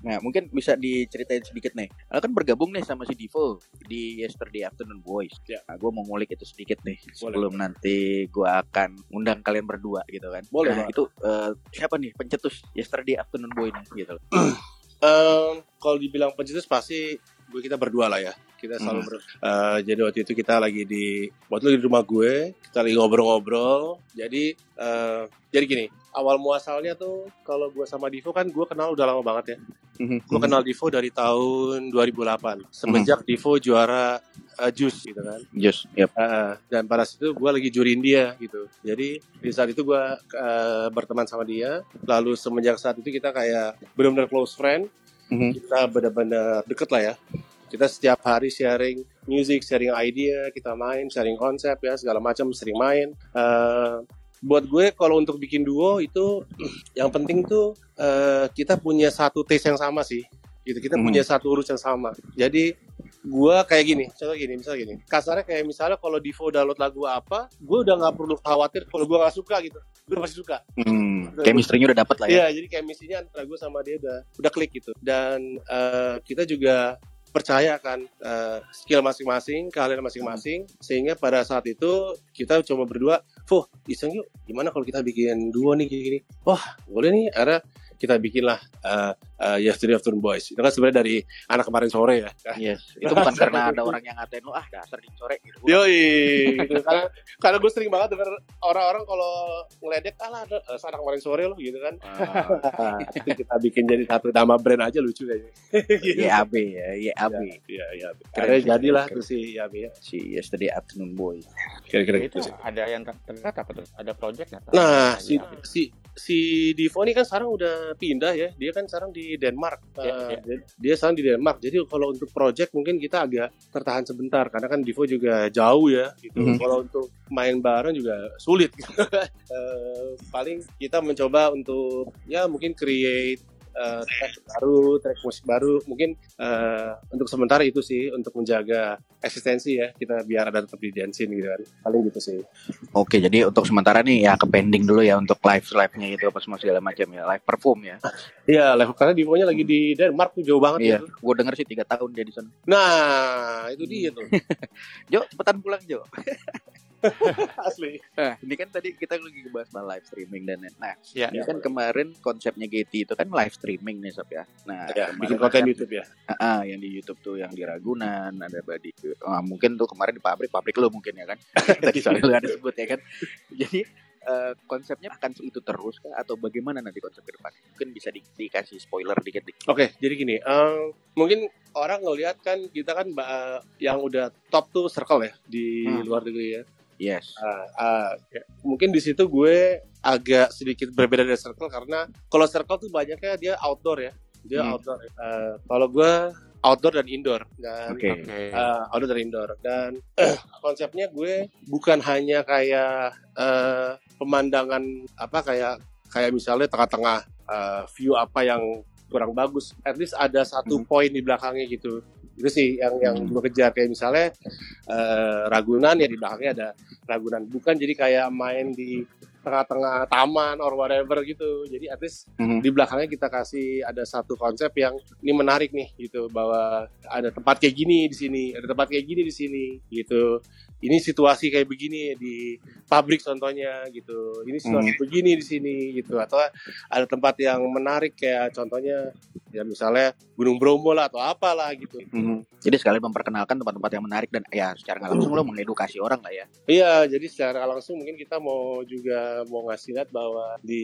Nah, mungkin bisa diceritain sedikit nih. Lo kan bergabung nih sama si Divo di Yesterday Afternoon Boys. Ya. Nah, gue mau ngulik itu sedikit nih sebelum nanti gue akan undang kalian berdua gitu kan. Boleh, Nah, itu eh, siapa nih pencetus Yesterday Afternoon Boy nih gitu. <clears throat> Em, kalau dibilang pencetus pasti gue kita berdua lah ya kita selalu ber- eh, jadi waktu itu kita lagi di waktu itu di rumah gue kita lagi ngobrol-ngobrol. Jadi eh, jadi gini awal muasalnya tuh kalau gue sama Divo kan gue kenal udah lama banget ya. Gue kenal Divo dari tahun 2008 semenjak Divo juara eh, Jus gitu kan. Just, yep. Eh, dan pada saat itu gue lagi juriin dia gitu. Jadi di saat itu gue eh, berteman sama dia. Lalu semenjak saat itu kita kayak benar-benar close friend. Mhm. kita benar-benar deket lah ya kita setiap hari sharing music sharing idea kita main sharing konsep ya segala macam sering main. Eh, buat gue kalau untuk bikin duo itu <clears throat> yang penting tuh eh, kita punya satu taste yang sama sih. Gitu kita Mhm. punya satu urus yang sama. Jadi gua kayak gini contoh gini misalnya gini. Kasarnya kayak misalnya kalau Divo download lagu apa gue udah nggak perlu khawatir kalau gua nggak suka gitu. Gue pasti suka. Hmm, chemistry-nya udah dapet lah ya. Iya, jadi kayak misinya antara gue sama dia udah udah klik gitu. Dan eh, kita juga percaya kan eh, skill masing-masing, kalian masing-masing, sehingga pada saat itu kita coba berdua, Fuh, iseng yuk, gimana kalau kita bikin duo nih gini? Wah, boleh nih, akhirnya kita bikin lah uh, uh, Yesterday Afternoon Boys. Itu kan sebenarnya dari anak kemarin sore ya. Yes, <laughs> itu bukan karena ada orang yang ngatain lu ah dasar di sore gitu. Yoi, gitu. karena karena gue sering banget denger orang-orang kalau ngeledek, alah ada eh, anak kemarin sore loh gitu kan. Ah, <laughs> itu kita bikin jadi satu nama brand aja lucu kayaknya. Gitu. YAB ya, YAB. Iya, iya. Keren Akhirnya sih, jadilah tuh si Yabi ya. Si Yesterday Afternoon Boy. Kira-kira itu gitu sih. ada yang ter- terdekat apa tuh? Ada project nggak? Nah, si Iya. si si Divo ini kan sekarang udah pindah ya. Dia kan sekarang di Denmark. Iya, Eh, iya. dia- sekarang di Denmark. Jadi kalau untuk project mungkin kita agak tertahan sebentar karena kan Divo juga jauh ya gitu. Mhm. Kalau untuk main bareng juga sulit. <laughs> Eh, paling kita mencoba untuk ya mungkin create eh, track baru, track musik baru. Mungkin eh, untuk sementara itu sih untuk menjaga eksistensi ya kita biar ada tetap di dancing gitu kan. Paling gitu sih. Oke, jadi untuk sementara nih ya ke pending dulu ya untuk live live-nya itu apa semua segala macam ya, live perform ya. Iya, level karena Divonya lagi di Denmark tuh jauh banget Iya, ya. gue denger sih tiga tahun dia di sana. Nah, itu dia tuh. <laughs> Jo, cepetan pulang Jo. <laughs> <laughs> Asli. Nah, ini kan tadi kita lagi ngebahas tentang live streaming dan nah, Iya. ini kan kemarin konsepnya GT itu kan live streaming nih Sob ya. Nah, Ya, bikin konten kan- YouTube ya. Ah, ah, yang di YouTube tuh yang di Ragunan ada badi ah, mungkin tuh kemarin di pabrik pabrik lo mungkin ya kan <laughs> tadi soalnya lu ada sebut ya kan jadi eh, konsepnya akan itu terus kah? atau bagaimana nanti konsep ke depan mungkin bisa di- dikasih spoiler dikit dikit Oke, jadi gini, em, mungkin orang ngelihat kan kita kan ba- yang udah top tuh circle ya di Hmm. luar negeri ya. Yes Ah, ah, ya. Mungkin di situ gue agak sedikit berbeda dari circle karena kalau circle tuh banyaknya dia outdoor ya. Dia Hmm. outdoor. Eh, kalau gue outdoor dan indoor dan oke Oke. uh, outdoor dan indoor dan konsepnya gue bukan hanya kayak eh, pemandangan apa kayak kayak misalnya tengah-tengah eh, view apa yang kurang bagus at least ada satu Hmm. poin di belakangnya gitu itu sih yang yang Hmm. gue kejar kayak misalnya eh, Ragunan ya di belakangnya ada Ragunan bukan jadi kayak main di tengah-tengah taman or whatever gitu. Jadi at least Mhm. di belakangnya kita kasih ada satu konsep yang ini menarik nih gitu bahwa ada tempat kayak gini di sini ada tempat kayak gini di sini gitu. Ini situasi kayak begini di pabrik contohnya gitu. Ini situasi begini di sini gitu. Atau ada tempat yang menarik kayak contohnya ya misalnya Gunung Bromo lah atau apalah gitu. Mhm. jadi sekali memperkenalkan tempat-tempat yang menarik dan ya secara langsung lo mengedukasi orang lah ya. Iya, jadi secara langsung mungkin kita mau juga mau ngasih lihat bahwa di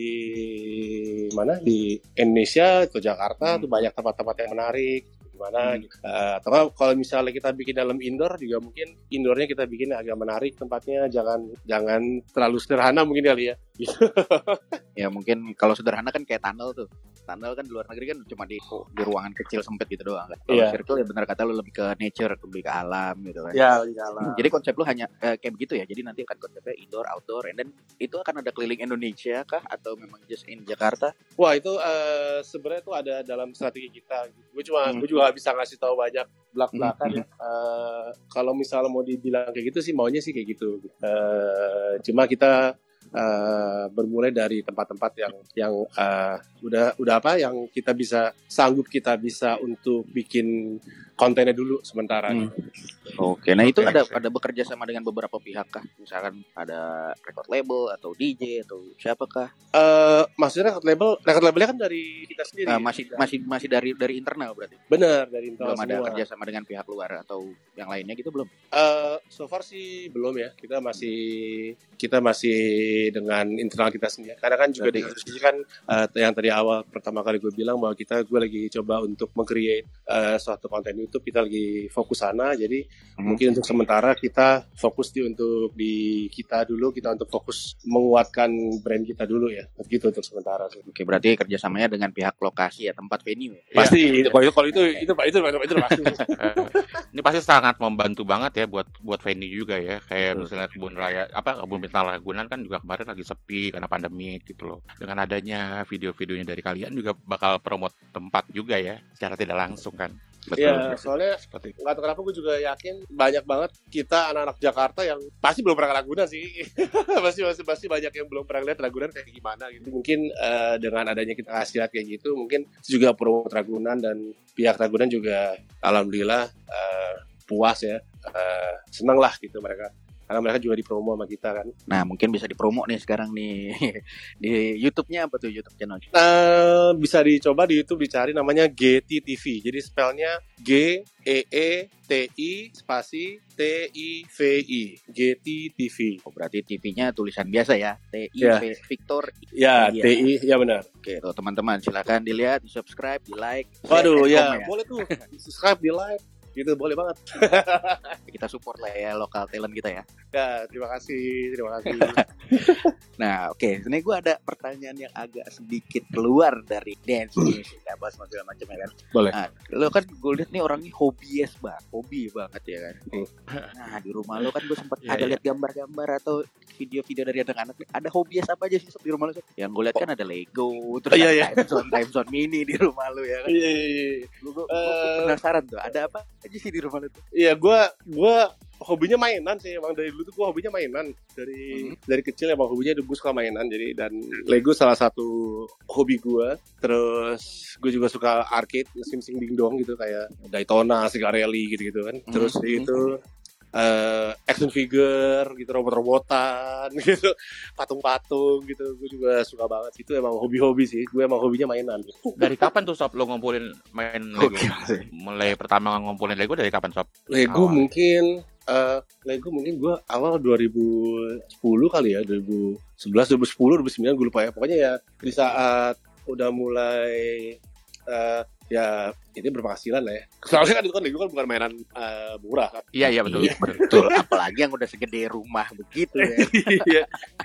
mana di Indonesia atau Jakarta Hmm. tuh banyak tempat-tempat yang menarik gimana Hmm. gitu. Eh, atau kalau misalnya kita bikin dalam indoor juga mungkin indoornya kita bikin agak menarik tempatnya jangan jangan terlalu sederhana mungkin kali ya <laughs> ya mungkin kalau sederhana kan kayak tunnel tuh tunnel kan di luar negeri kan cuma di di ruangan kecil sempit gitu doang kan kalau Iya. circle ya benar kata lu lebih ke nature lebih ke alam gitu kan Ya, di dalam. jadi konsep lu hanya eh, kayak begitu ya jadi nanti akan konsepnya indoor outdoor and then itu akan ada keliling Indonesia kah atau memang just in Jakarta Wah itu eh, sebenarnya tuh ada dalam strategi kita. Gue cuma Hmm. gue juga bisa ngasih tahu banyak belak belakan. Hmm. ya. Eh, kalau misalnya mau dibilang kayak gitu sih maunya sih kayak gitu. Eh, cuma kita eh, bermulai dari tempat-tempat yang yang eh, udah udah apa yang kita bisa sanggup kita bisa untuk bikin kontennya dulu sementara. Hmm. Oke, nah itu Oke, ada ada bekerja sama dengan beberapa pihak kah? Misalkan ada record label atau DJ atau siapakah? Eh, maksudnya record label record labelnya kan dari kita sendiri. Eh, masih masih masih dari dari internal berarti. benar dari internal Belum ada kerja sama dengan pihak luar atau yang lainnya gitu belum? Eh, so far sih belum ya. Kita masih kita masih dengan internal kita sendiri. Karena kan juga di Berarti- satu sisi kan eh, yang tadi awal pertama kali gue bilang bahwa kita gue lagi coba untuk meng-create eh, suatu konten YouTube. Kita lagi fokus sana. Jadi Hmm. mungkin untuk sementara kita fokus di untuk di kita dulu. Kita untuk fokus menguatkan brand kita dulu ya. Begitu untuk sementara. sih. Oke, berarti kerjasamanya dengan pihak lokasi ya tempat venue ya. Pasti kalau itu kalau itu itu itu itu, itu, pasti. <laughs> Eh, ini pasti sangat membantu banget ya buat buat venue juga ya kayak misalnya kebun raya apa kebun binatang Ragunan kan juga kemarin lagi sepi karena pandemi gitu loh. Dengan adanya video-videonya dari kalian juga bakal promote tempat juga ya secara tidak langsung kan. Iya, soalnya seperti itu. nggak tahu kenapa gue juga yakin banyak banget kita anak-anak Jakarta yang pasti belum pernah ke Ragunan sih. <laughs> Pasti pasti pasti banyak yang belum pernah lihat Ragunan kayak gimana gitu. Mungkin eh, dengan adanya kita kasih lihat kayak gitu mungkin juga promote Ragunan dan pihak Ragunan juga alhamdulillah eh, puas ya. Eh, seneng lah gitu mereka karena mereka juga dipromo sama kita kan Nah, mungkin bisa dipromo nih sekarang nih <laughs> di YouTube-nya apa tuh YouTube channel? Eh, bisa dicoba di YouTube dicari namanya GTTV. Jadi spellnya G E E T I spasi T I V I. GTTV. Oh, berarti TV-nya tulisan biasa ya. T I Ya. V Victor. Ya, Iya. T I ya benar. Oke, tuh teman-teman silakan dilihat, di subscribe, di like. Waduh, ya, komen boleh tuh. Subscribe, di like. Gitu boleh banget. <laughs> Kita support lah ya lokal talent kita ya. Ya, terima kasih, terima kasih. <laughs> Nah, oke, ini gue ada pertanyaan yang agak sedikit keluar dari dance music, ya, bahas segala macam ya kan. Boleh. Nah, lo kan gue lihat nih orangnya hobies banget, hobi banget ya kan. Hmm. Nah, di rumah lo kan gue sempat Iya, ada iya. lihat gambar-gambar atau video-video dari anak-anak. Ada hobies apa aja sih di rumah lo? Yang gue lihat kan ada Lego, terus Iya, ada iya. time zone, time zone mini di rumah lo ya kan. Iya, iya, iya. Gue Eh. penasaran tuh, ada apa aja sih di rumah tuh? Iya, gua gua hobinya mainan sih. Emang dari dulu tuh gua hobinya mainan. Dari dari kecil emang hobinya gue suka mainan. Jadi dan Lego salah satu hobi gua. Terus gue juga suka arcade sim sim ding dong gitu kayak Daytona, Cigarelli gitu gitu kan. Terus Mhm. itu eh action figure gitu robot-robotan <laughs> gitu. Patung-patung gitu gue juga suka banget. Itu emang hobi-hobi sih gue emang hobinya mainan. Dari kapan tuh sob lo ngumpulin main Lego? Sih. mulai pertama ngumpulin Lego dari kapan sob? Lego Awal. mungkin eh Lego mungkin gue awal 2010 kali ya 2011 2010 2009 gue lupa ya. Pokoknya ya di saat udah mulai eh ya ini berpenghasilan lah ya soalnya kan itu kan Lego kan bukan mainan eh, murah kan iya iya betul Iya, betul. Apalagi yang udah segede rumah begitu ya. <laughs> Iya.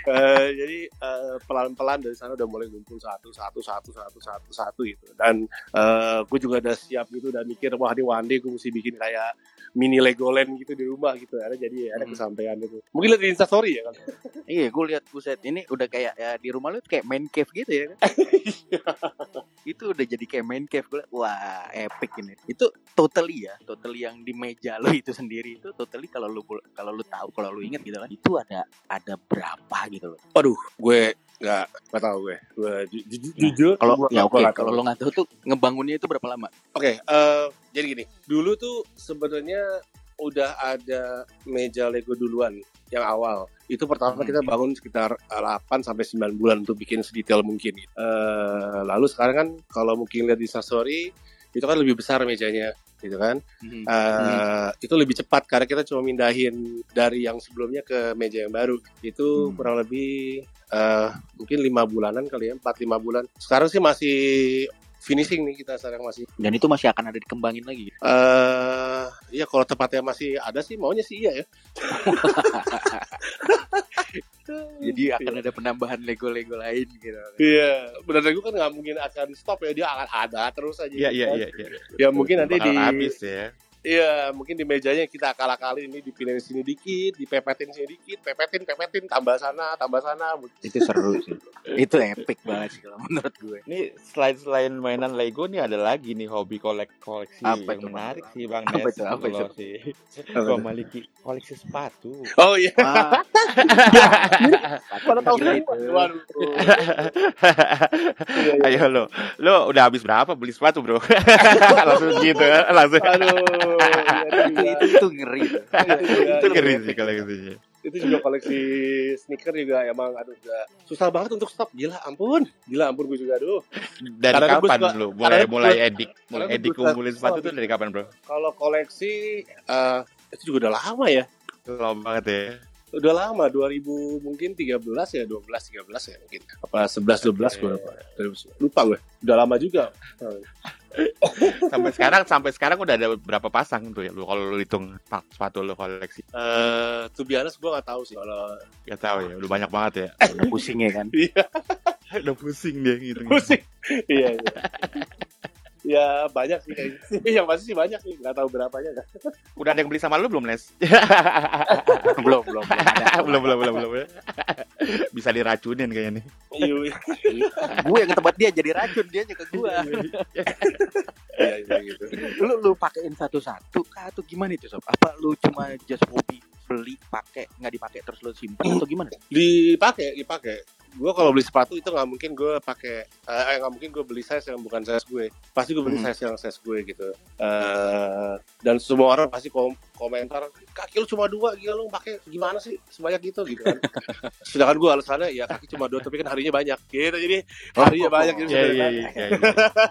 Eh, jadi eh, pelan-pelan dari sana udah mulai ngumpul satu satu satu satu satu satu gitu dan eh, gue juga udah siap gitu udah mikir wah ini one day gue mesti bikin kayak mini Legoland gitu di rumah gitu ada jadi ada Hmm. kesampaian gitu mungkin lihat di Instastory ya kan <laughs> Iya, gue lihat buset ini udah kayak ya, di rumah lu kayak main cave gitu ya kan. <laughs> itu udah jadi kayak main cave gue. Wah, epic ini. Itu totally ya, totally yang di meja lu itu sendiri itu totally kalau lu kalau lu tahu, kalau lu inget gitu kan. Itu ada ada berapa gitu loh. waduh gue nggak nggak tahu gue gue ju- ju- jujur Kalau ya nggak- oke, kalau lu nggak tahu tuh ngebangunnya itu berapa lama? Oke, eh, jadi gini. Dulu tuh sebenarnya udah ada meja Lego duluan yang awal. Itu pertama Hmm. kita bangun sekitar 8 sampai 9 bulan untuk bikin sedetail mungkin. Eh, lalu sekarang kan kalau mungkin lihat di Instastory itu kan lebih besar mejanya gitu kan. Hmm. Eh, itu lebih cepat karena kita cuma mindahin dari yang sebelumnya ke meja yang baru. Itu Hmm. kurang lebih eh, mungkin lima bulanan kali ya, 4 5 bulan. Sekarang sih masih finishing nih kita sekarang masih Dan itu masih akan ada dikembangin lagi. eh iya kalau tempatnya masih ada sih maunya sih iya ya. <laughs> Jadi Jadi akan ada penambahan Lego-Lego lain gitu. Iya, benar Lego kan nggak mungkin akan stop ya, dia akan ada terus aja. Iya gitu iya kan. iya. iya. Ya mungkin nanti di habis ya. Iya, mungkin di mejanya kita akal-akalin ini dipindahin sini dikit, dipepetin sini dikit, pepetin, pepetin, tambah sana, tambah sana. Itu seru sih. <laughs> Itu epic banget sih kalau menurut gue. Ini selain selain mainan Lego nih ada lagi nih hobi kolek koleksi Apa yang itu, Bang? menarik sih Bang Apa Nes. itu, apa Kalau itu? sih Apa memiliki koleksi sepatu. Oh iya, Wah, <laughs> pada tahu itu. Waduh. <laughs> Iya, iya. Ayo lo, lo udah habis berapa beli sepatu bro? langsung gitu, langsung. Aduh, <laughs> itu, <laughs> itu, itu ngeri itu juga, Itu keren sih koleksinya. itu juga koleksi sneaker juga emang aduh udah susah banget untuk stop. Gila ampun. Gila ampun gue juga aduh. Dari Karena kapan suka- karena mulai mulai edik, mulai edik kumpulin sepatu tuh dari kapan bro? kalau koleksi eh itu juga udah lama ya. Lama banget ya. udah lama 2000 mungkin 13 ya 12 13 ya mungkin. Apa 11 12 gue lupa. Lupa gue udah lama juga <laughs> <laughs> Sampai sekarang sampai sekarang udah ada berapa pasang tuh ya lu kalau lu hitung pa- sepatu lu koleksi? eh to be honest gue gak tahu sih kalau Gak tahu ya, udah banyak banget ya. Udah pusing ya kan. <laughs> iya udah pusing dia gitu. pusing iya iya <laughs> ya banyak sih kayaknya <laughs> yang pasti sih banyak sih nggak tahu berapanya kan <laughs> Udah ada yang beli sama lu belum, Les? <laughs> belum, belum, belum ada. belum, belum, belum, belum. ya. Bisa diracunin kayaknya nih. iya gue yang ke tempat dia jadi racun dia ke gue. iya iya gitu lu lu pakein satu-satu kah atau gimana itu sob? Apa lu cuma just hobi beli pakai nggak dipakai terus lu simpen atau gimana? dipakai dipakai gue kalau beli sepatu itu nggak mungkin gue pakai eh nggak mungkin gue beli size yang bukan size gue pasti gue beli Hmm. size yang size gue gitu eh dan semua orang pasti kom komentar kaki lu cuma dua gila lu pakai gimana sih sebanyak gitu gitu kan <laughs> sedangkan gue alasannya ya kaki cuma dua tapi kan harinya banyak gitu jadi harinya banyak gitu Iya, iya, iya. iya, iya.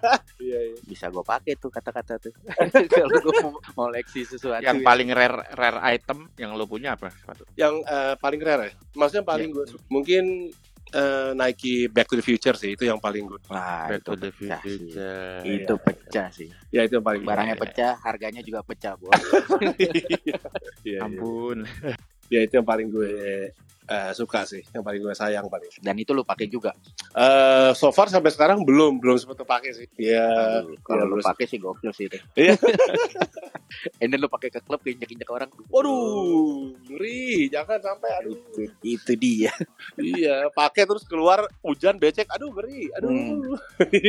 <laughs> iya iya Bisa gue pakai tuh kata-kata tuh. <laughs> Kalau gue mau koleksi sesuatu. Yang ya. paling rare rare item yang lu punya apa sepatu? yang eh, paling rare ya maksudnya paling gue su- mungkin eh, Nike Back to the Future sih itu yang paling gue Wah, Back itu to the pecah sih. future. Itu pecah sih. ya itu yang paling Barangnya Iya, iya. pecah, harganya juga pecah, Bos. <laughs> Iya, iya. Ampun. ya itu yang paling gue eh, suka sih yang paling gue sayang paling Dan itu lu pakai juga. Eh, so far sampai sekarang belum belum sempat pakai sih. Ya, Kalau ya, lu terus- pakai sih gokil sih itu. Iya. <laughs> And then lu pakai ke klub injek-injek orang. waduh, ngeri, jangan sampai aduh. Itu, itu dia. <laughs> iya, pakai terus keluar hujan becek, aduh ngeri, aduh. <laughs>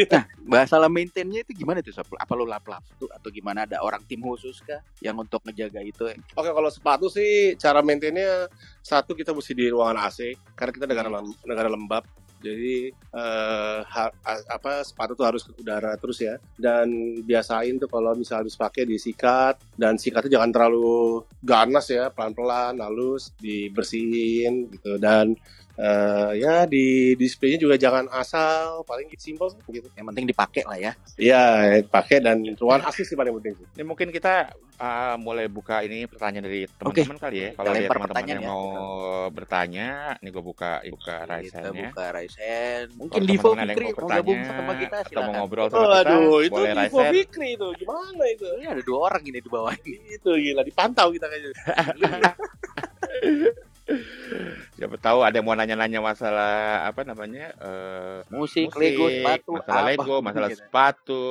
Nah, masalah maintainnya itu gimana tuh? Sob? Apa lu lap-lap tuh atau gimana ada orang tim khusus kah yang untuk ngejaga itu? Oke, kalau sepatu sih cara maintainnya satu kita mesti di ruangan AC karena kita negara lem- negara lembab. Jadi eh, ha- apa sepatu tuh harus ke udara terus ya. Dan biasain tuh kalau misalnya habis pakai disikat dan sikatnya jangan terlalu ganas ya, pelan-pelan, halus, dibersihin gitu. Dan eh, ya di displaynya juga jangan asal, paling simpel sih, gitu. Yang penting dipakai lah ya. Iya, pakai dan ruangan AC sih paling penting sih. Ini mungkin kita uh, mulai buka ini pertanyaan dari teman-teman kali ya. Kalau ada lempar teman-teman pertanyaan yang ya. mau bertanya, nih gue buka buka Kita Raisennya. buka Raisen. Mungkin Divo Fikri mau gabung bertanya sama kita atau mau silakan. ngobrol sama Oh, kita, aduh, itu boleh Divo Raisen. Fikri itu gimana itu? Ini ada dua orang ini di bawah ini. Itu gila dipantau kita kayaknya. <laughs> Siapa tahu ada yang mau nanya-nanya masalah apa namanya? eh, Musik, musik, Lego, sepatu, masalah apa Lego, masalah gitu. sepatu,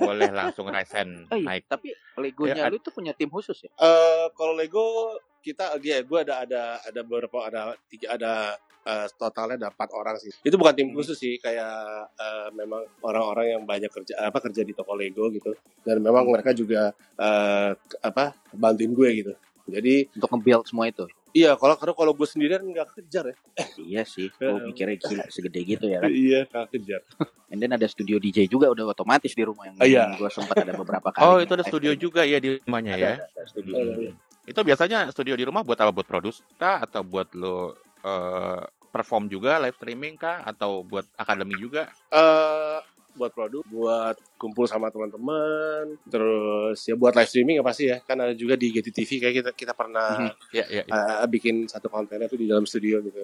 boleh langsung Raisen Oh iya, naik. tapi Legonya Ya, lu tuh punya tim khusus ya? Eh kalau Lego kita ya gue ada ada ada beberapa ada tiga ada eh, totalnya ada empat orang sih. Itu bukan tim khusus sih kayak eh, memang orang-orang yang banyak kerja apa kerja di toko Lego gitu. Dan memang mereka juga eh, apa bantuin gue gitu. Jadi Untuk nge-build semua itu. Iya kalau kalau kalau gue sendirian nggak kejar ya. Iya sih, gue mikirnya gila segede gitu ya kan. Iya nggak kejar. And then ada studio DJ juga udah otomatis di rumah yang Oh, iya. gue sempat ada beberapa <laughs> kali. Oh, itu ada studio stream. juga ya di rumahnya ya. Ada, ada studio Oh, iya. Itu biasanya studio di rumah buat apa? Buat produce kah atau buat lo eh, perform juga live streaming kah atau buat akademi juga? eh buat produk, buat kumpul sama teman-teman, terus ya buat live streaming ya pasti ya. Kan ada juga di GTTV kayak kita kita pernah Ya, ya, ya. eh, bikin satu kontennya tuh di dalam studio gitu.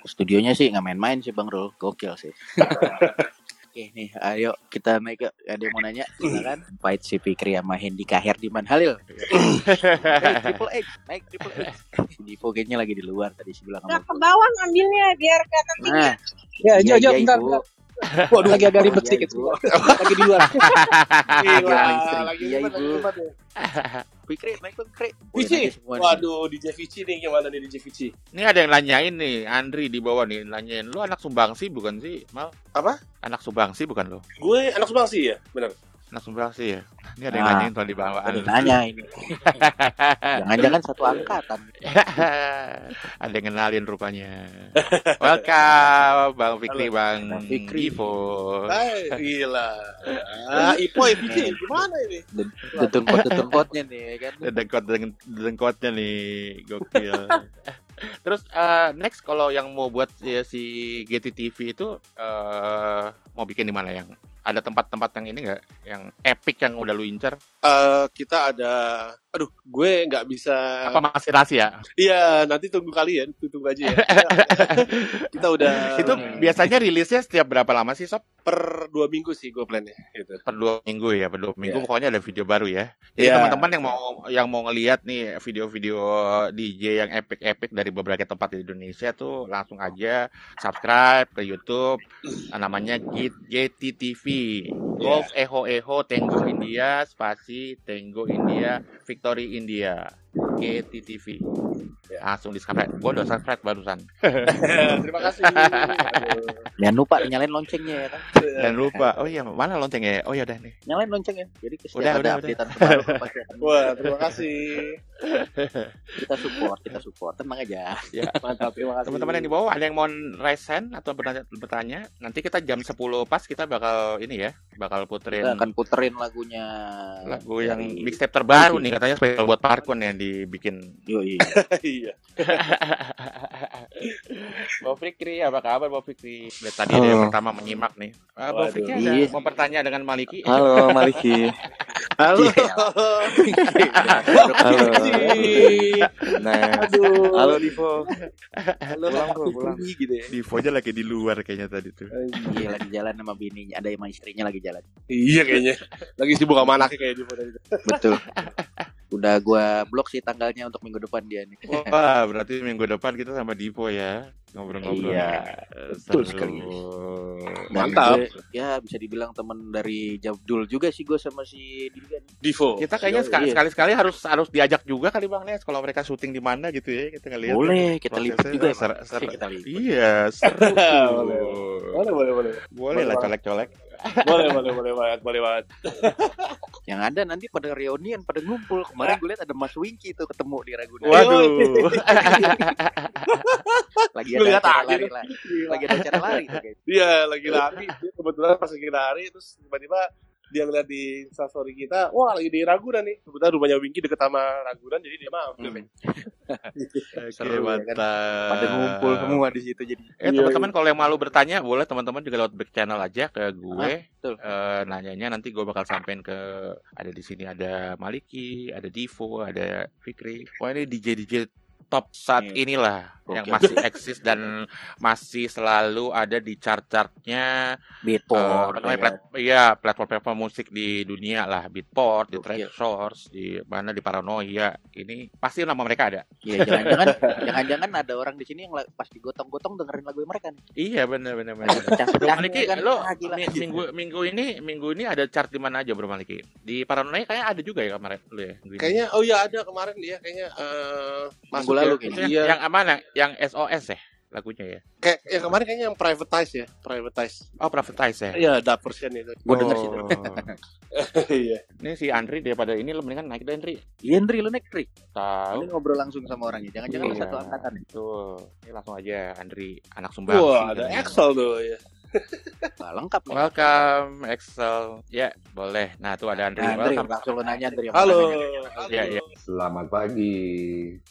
Studionya sih nggak main-main sih Bang Rul, gokil sih. <laughs> Oke nih, ayo kita naik ke ada yang mau nanya, silakan. Fight si Fikri sama Hendika Herdiman Halil. hey, triple X, naik triple X. Divo kayaknya lagi di luar tadi sih bilang sama ke bawah ngambilnya biar kelihatan tinggi. Nah, Ya, iya, Jo, Jo, iya, bentar, bentar. Waduh, lagi agak ribet Iya, sedikit. Lagi di luar. <laughs> Gila, listrik. lagi Iya, Ibu. lagi ribet ya. <laughs> Fikri, naik dong, Fikri. Boleh Vici, waduh DJ Vici nih gimana nih DJ Vici? Ini ada yang nanyain nih, Andri di bawah nih nanyain, lu anak Sumbangsi bukan sih, Mal? Apa? Anak Sumbangsi bukan lo? Gue anak Sumbangsi ya, benar. Anak Sumbangsi ya? Ini ada yang Ah. nanyain tuh di bawah. Ada yang nanya ini. <laughs> Jangan-jangan satu angkatan. <laughs> ada yang kenalin rupanya. Welcome, Bang Fikri, Halo, Bang Bang Fikri. Ivo. Hai, gila. <laughs> Ah, Ipo ya Vici, gimana ini? Detun-detun-detun nih ya kan. Dengkot dengkotnya nih, gokil. Terus eh, next kalau yang mau buat ya, si GTTV itu eh mau bikin di mana yang ada tempat-tempat yang ini nggak? Yang epic yang udah lu incer Eh, kita ada aduh gue nggak bisa apa masih rahasia? Iya nanti tunggu kalian tunggu aja ya. <laughs> Kita udah itu biasanya rilisnya setiap berapa lama sih sob? Per dua minggu sih gue plannya gitu. Per dua minggu ya per dua minggu. Iya. pokoknya ada video baru ya. Jadi Iya. teman-teman yang mau yang mau ngelihat nih video-video DJ yang epic-epic dari beberapa tempat di Indonesia tuh langsung aja subscribe ke YouTube. Namanya Git GTTV Golf Eho Eho Tango India spasi Tango India Victory India GTTV Ya. langsung di subscribe gue udah subscribe barusan. <laughs> Terima kasih. <laughs> Jangan lupa nyalain loncengnya ya kan. dan lupa. Oh iya mana loncengnya? Oh ya udah nih. Nyalain loncengnya. Jadi setiap Udah, ada udah, updatean terbaru wah terima kasih kita support, kita support. Tenang aja. <laughs> mantap terima kasih Teman-teman yang di bawah ada yang mau raise hand atau bertanya, bertanya, nanti kita jam 10 pas kita bakal ini ya, bakal puterin Kita akan puterin lagunya lagu yang dari- mixtape terbaru nih katanya spesial buat Parkun yang dibikin. Yoi. <laughs> iya <laughs> Bapak Fikri, apa kabar Bapak Fikri? Dari tadi ada yang pertama menyimak nih. Ah, Bapak Waduh. Fikri ada Iya. mau bertanya dengan Maliki? Halo Maliki. halo Halo. Nah, aduh halo Divo. Halo, Pulang bro, pulang. gitu ya. Di aja lagi di luar kayaknya tadi tuh. Iya lagi jalan sama bininya, ada sama istrinya lagi jalan. iya kayaknya lagi sibuk sama anaknya kayak di foto itu Betul. <laughs> Udah gua blok sih tanggalnya untuk minggu depan dia nih. Wah, <laughs> berarti minggu depan kita sama Divo ya ngobrol-ngobrol. Iya, Eh, betul seru. sekali. Mantap. gue, ya bisa dibilang teman dari Jabdul juga sih gue sama si Digan. Divo Kita kayaknya Iya. sekali sekali sekali harus harus diajak juga kali bang Nes kalau mereka syuting di mana gitu ya kita ngelihat. Boleh kita lipat juga ya. ser- ser- kita lipat. Iya, seru. <laughs> Boleh. boleh boleh boleh Boleh lah colek-colek. boleh boleh boleh banget boleh banget <laughs> Yang ada nanti pada reunian pada ngumpul. Kemarin gue lihat ada Mas Winky tuh ketemu di Ragunan. Waduh. <laughs> Lagi ada lihat acara lari, lari. Lagi ada acara lari. Iya lagi lari kebetulan pas lagi lari terus tiba-tiba dia ngeliat di instastory kita wah lagi di Ragunan nih kebetulan rumahnya Winky deket sama Ragunan jadi dia mampir Hmm. <laughs> Oke, Seru ya kan? mantap. Pada ngumpul semua di situ jadi. Eh Iya, teman-teman kalau yang malu bertanya boleh teman-teman juga lewat back channel aja ke gue. betul. Eh, nanyanya nanti gue bakal sampein ke ada di sini ada Maliki, ada Divo, ada Fikri. Wah ini DJ DJ top saat Iya. inilah yang Oke. masih eksis dan masih selalu ada di chart-chartnya Beatport. namanya, ya. plat- iya platform-platform musik di dunia lah Beatport, di Source, di mana di Paranoia. Ini pasti nama mereka ada. Iya, jangan-jangan jangan-jangan ada orang di sini yang pas digotong-gotong dengerin lagu mereka nih. Iya benar benar benar. Bro Maliki, kan. lo Ah, minggu minggu ini minggu ini ada chart di mana aja Bro Maliki? Di Paranoia kayaknya ada juga ya kemarin lu ya. minggu kayaknya oh iya ada kemarin dia kayaknya eh masuk lalu ya. kayaknya. Iya yang, yang mana? Yang SOS ya lagunya ya. kayak yang kemarin kayaknya yang privatize ya privatize Oh, Privatize ya. iya dark version itu Gue denger sih. Oh. <laughs> iya Ini si Andri daripada ini lu mendingan naik deh Andri. Iya, Ndri, lu naik, Ndri. Tahu. Lu ngobrol langsung sama orangnya. Jangan-jangan Iya. satu angkatan nih. Tuh. Ini langsung aja Andri anak Sumbang. wah ada Excel tuh ya <laughs> Wah, lengkap nih. Welcome Excel. Ya, boleh. Nah, tuh ada Andri. Nah, Ndri, Welcome. langsung lu nanya, Ndri. halo Iya, iya. Selamat pagi.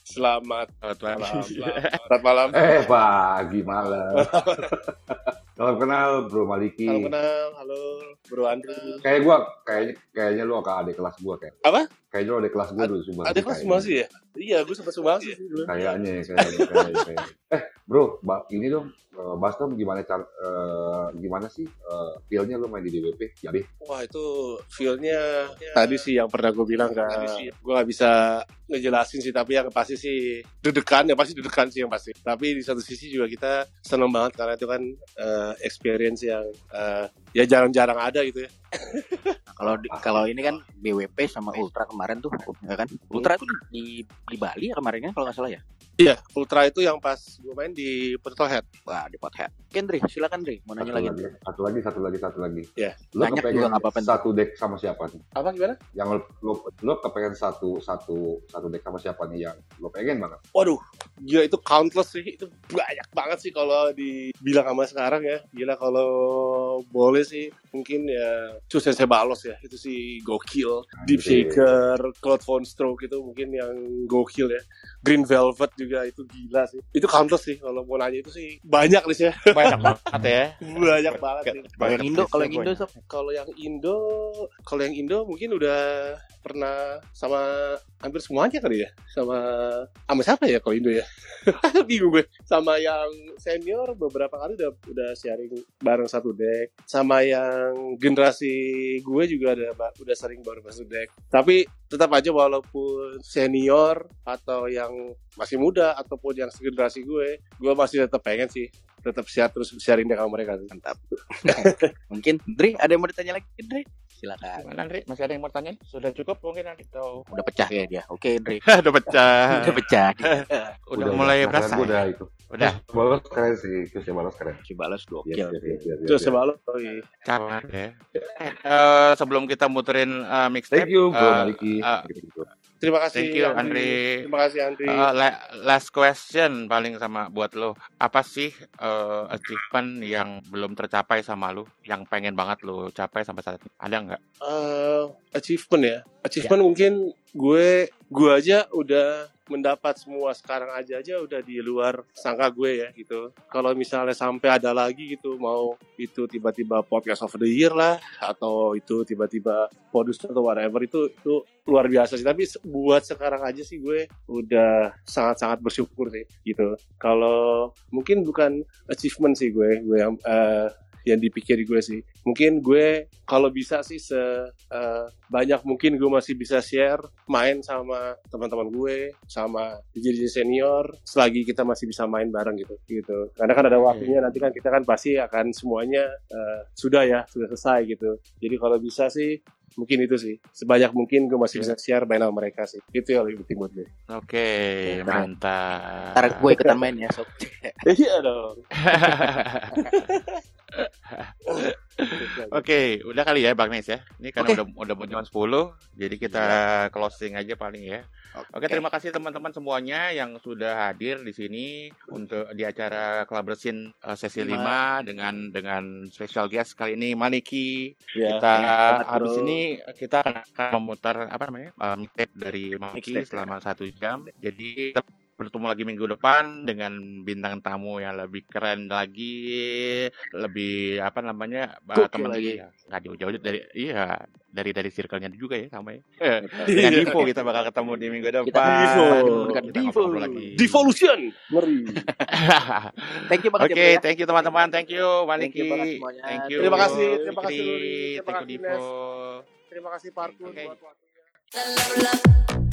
selamat Selamat malam. malam <laughs> selamat malam Eh, pagi malam. <laughs> Salam kenal Bro Maliki. Salam kenal, halo Bro Andri. Kayak gua kayaknya kayaknya lu akan adik kelas gua kayak. Apa? Kayaknya adik kelas gua dulu Sumbang. Ada kelas Sumbangsi ya? Iya, gue sempat Sumbangsi sih dulu. Kayaknya kayaknya kayaknya. kayaknya. Eh, Bro, ini dong, eh, bahas dong gimana cara, eh, gimana sih eh, feel-nya lu main di DWP? Ya deh. Wah itu feel-nya tadi sih yang pernah gue bilang kan. Gue gak bisa ngejelasin sih, tapi yang pasti sih deg-degan, ya pasti deg-degan sih yang pasti. Tapi di satu sisi juga kita seneng banget karena itu kan eh, experience yang eh, ya jarang-jarang ada gitu ya. Nah, kalau kalau ini kan BWP sama Ultra kemarin tuh, ya kan? Ultra itu di di Bali ya kemarin kan kalau nggak salah ya? Iya, Ultra itu yang pas gue main di Portal Head. Wah di Pothead. Kendri, silakan Dri, mau nanya Satu lagi. lagi, satu lagi, satu lagi, satu lagi. Ya. Lu Banyak kepengen juga nggak apa-apa. satu deck sama siapa nih? Apa gimana? Yang lu, lu, lu kepengen satu, satu, satu deck sama siapa nih yang lu pengen banget? Waduh, gila itu countless sih. Itu banyak banget sih kalau dibilang sama sekarang ya. Gila kalau boleh sih mungkin ya Cusen Sebalos ya. Itu sih gokil. Deep. Shaker, Cloud Phone Stroke itu mungkin yang gokil ya. Green Velvet juga itu gila sih. Itu countless sih kalau mau nanya itu sih banyak nih ya. Banyak banget ya. <laughs> banyak banget sih. Kalau yang Indo, kalau yang Indo sob, Kalau yang Indo, kalau yang Indo mungkin udah pernah sama hampir semuanya kali ya. Sama sama siapa ya kalau Indo ya? <laughs> Bingung gue. Sama yang senior beberapa kali udah udah sharing bareng satu deck. Sama yang generasi gue juga ada udah sering bareng satu deck. Tapi tetap aja walaupun senior atau yang masih muda ataupun yang segenerasi gue, gue masih tetap pengen sih tetap share terus sharing sama mereka. mantap. <laughs> Mungkin Dri, ada yang mau ditanya lagi? Dri, silakan. Gimana, Andri? Masih ada yang mau tanya? Sudah cukup mungkin nanti atau Udah pecah ya dia. Oke, Dri. <laughs> udah pecah. Udah pecah. <laughs> udah, mulai keren, berasa. udah itu. Udah. Balas keren sih, Chris Balas keren. Si balas gokil. yes, yes, yes, yes, Terus yes. iya. Capek ya. Eh, sebelum kita muterin eh, mixtape, Thank you, Bro eh, Maliki. eh, Gitu-gitu. Terima kasih. Thank you, Andri. Terima kasih Andri. la- last question paling sama buat lo. Apa sih eh, achievement yang belum tercapai sama lo, yang pengen banget lo capai sampai saat ini? Ada nggak? Eh, achievement ya. Achievement mungkin gue gue aja udah mendapat semua sekarang aja aja udah di luar sangka gue ya gitu. Kalau misalnya sampai ada lagi gitu mau itu tiba-tiba podcast of the year lah atau itu tiba-tiba producer atau whatever itu itu luar biasa sih. Tapi buat sekarang aja sih gue udah sangat-sangat bersyukur sih gitu. Kalau mungkin bukan achievement sih gue gue yang eh, yang dipikir gue sih. Mungkin gue kalau bisa sih se eh, banyak mungkin gue masih bisa share main sama teman-teman gue sama DJ senior selagi kita masih bisa main bareng gitu gitu karena kan ada waktunya nanti kan kita kan pasti akan semuanya eh, sudah ya sudah selesai gitu jadi kalau bisa sih mungkin itu sih sebanyak mungkin gue masih bisa share main sama mereka sih itu yang lebih penting buat gue Oke, keren. mantap. Ntar gue ikutan main ya, sob. <laughs> iya dong <laughs> <laughs> Oke, udah kali ya Bang Nes ya. Ini karena Oke. udah udah mau jam 10, jadi kita closing aja paling ya. Oke, terima kasih teman-teman semuanya yang sudah hadir di sini untuk di acara Kolaborsin uh, sesi 5 dengan dengan special guest kali ini Maniki. ya Kita selamat, habis bro. ini kita akan memutar apa namanya? uh, mixtape dari ya. selama satu jam. Jadi bertemu lagi minggu depan dengan bintang tamu yang lebih keren lagi, lebih apa namanya? uh, Gokil teman lagi. ya, nggak jauh-jauh dari iya dari dari circle-nya juga ya sama ya. Eh, <laughs> dengan Iya. Divo kita bakal ketemu di minggu depan. Kita Divo. Kita Divo. lagi. devolution ngeri <laughs> Thank you banget Oke, ya, Bro, ya. thank you teman-teman. Thank you Maniki. Thank you banget. Thank you. Terima kasih, terima kasih. Terima Thank you kasih, Divo. terima kasih Parkun Oke. buat waktunya